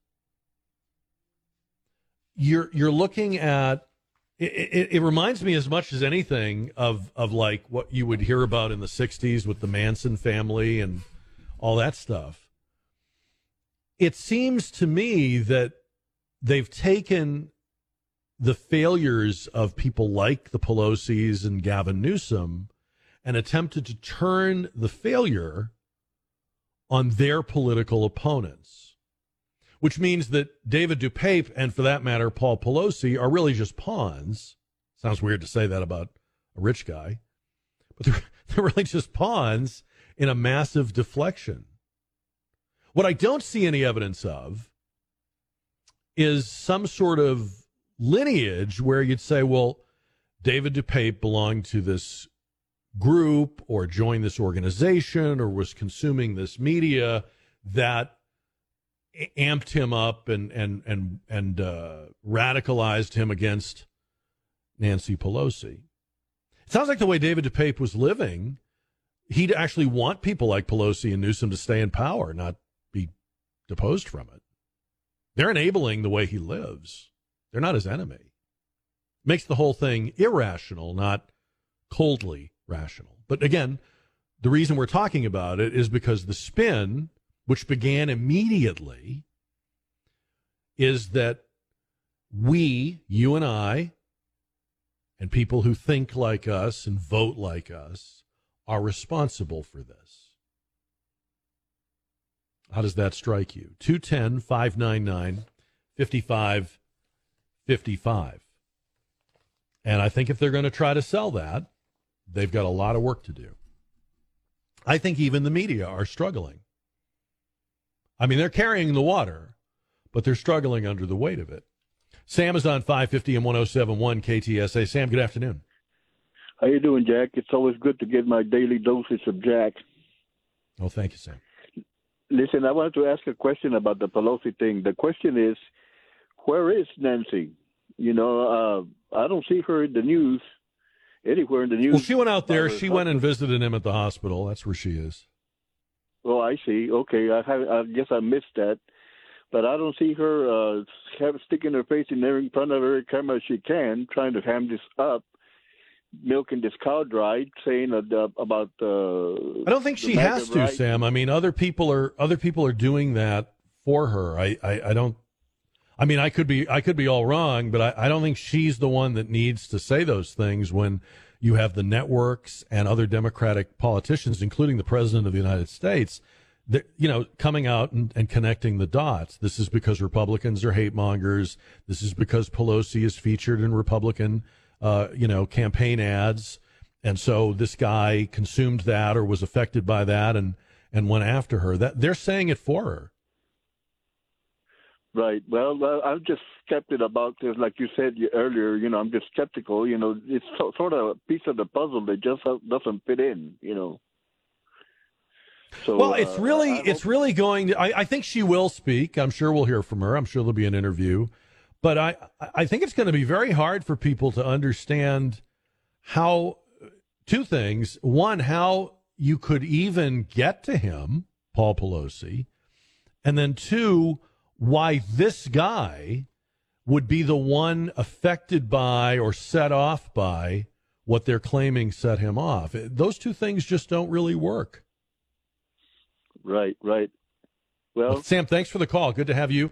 You're you're looking at it, it, it, reminds me as much as anything of of like what you would hear about in the 60s with the Manson family and all that stuff. It seems to me that they've taken the failures of people like the Pelosi's and Gavin Newsom and attempted to turn the failure on their political opponents, which means that David DePape and, for that matter, Paul Pelosi are really just pawns. Sounds weird to say that about a rich guy, but they're, [LAUGHS] they're really just pawns in a massive deflection. What I don't see any evidence of is some sort of lineage where you'd say, well, David DePape belonged to this group or joined this organization or was consuming this media that amped him up and and and and uh, radicalized him against Nancy Pelosi. It sounds like the way David DePape was living, he'd actually want people like Pelosi and Newsom to stay in power, not be deposed from it. They're enabling the way he lives. They're not his enemy. Makes the whole thing irrational, not coldly rational. But again, the reason we're talking about it is because the spin, which began immediately, is that we, you and I, and people who think like us and vote like us are responsible for this. How does that strike you? 210 599 5555. And I think if they're going to try to sell that, They've got a lot of work to do. I think even the media are struggling. I mean, they're carrying the water, but they're struggling under the weight of it. Sam is on 550 and 1071 KTSA. Sam, good afternoon. How you doing, Jack? It's always good to get my daily dosage of Jack. Oh, thank you, Sam. Listen, I wanted to ask a question about the Pelosi thing. The question is, where is Nancy? You know, uh, I don't see her in the news anywhere in the news. Well, she went out there. She went and visited him at the hospital. That's where she is. Oh, I see. Okay, I, have, I guess I missed that, but I don't see her uh, have, sticking her face in there in front of every camera she can, trying to ham this up, milking this cow dry, saying uh, about. Uh, I don't think she has to, right. Sam. I mean, other people are other people are doing that for her. I, I, I don't. I mean, I could be I could be all wrong, but I, I don't think she's the one that needs to say those things when you have the networks and other Democratic politicians, including the president of the United States, that you know, coming out and, and connecting the dots. This is because Republicans are hate mongers. This is because Pelosi is featured in Republican, uh, you know, campaign ads, and so this guy consumed that or was affected by that and and went after her. That they're saying it for her. Right. Well, uh, I'm just skeptical about this. Like you said earlier, you know, I'm just skeptical. You know, it's so, sort of a piece of the puzzle that just doesn't fit in. You know. So, well, it's uh, really, it's really going. To, I, I think she will speak. I'm sure we'll hear from her. I'm sure there'll be an interview, but I, I think it's going to be very hard for people to understand how two things. One, how you could even get to him, Paul Pelosi, and then two why this guy would be the one affected by or set off by what they're claiming set him off. Those two things just don't really work. Right, right. Well, Sam, thanks for the call. Good to have you.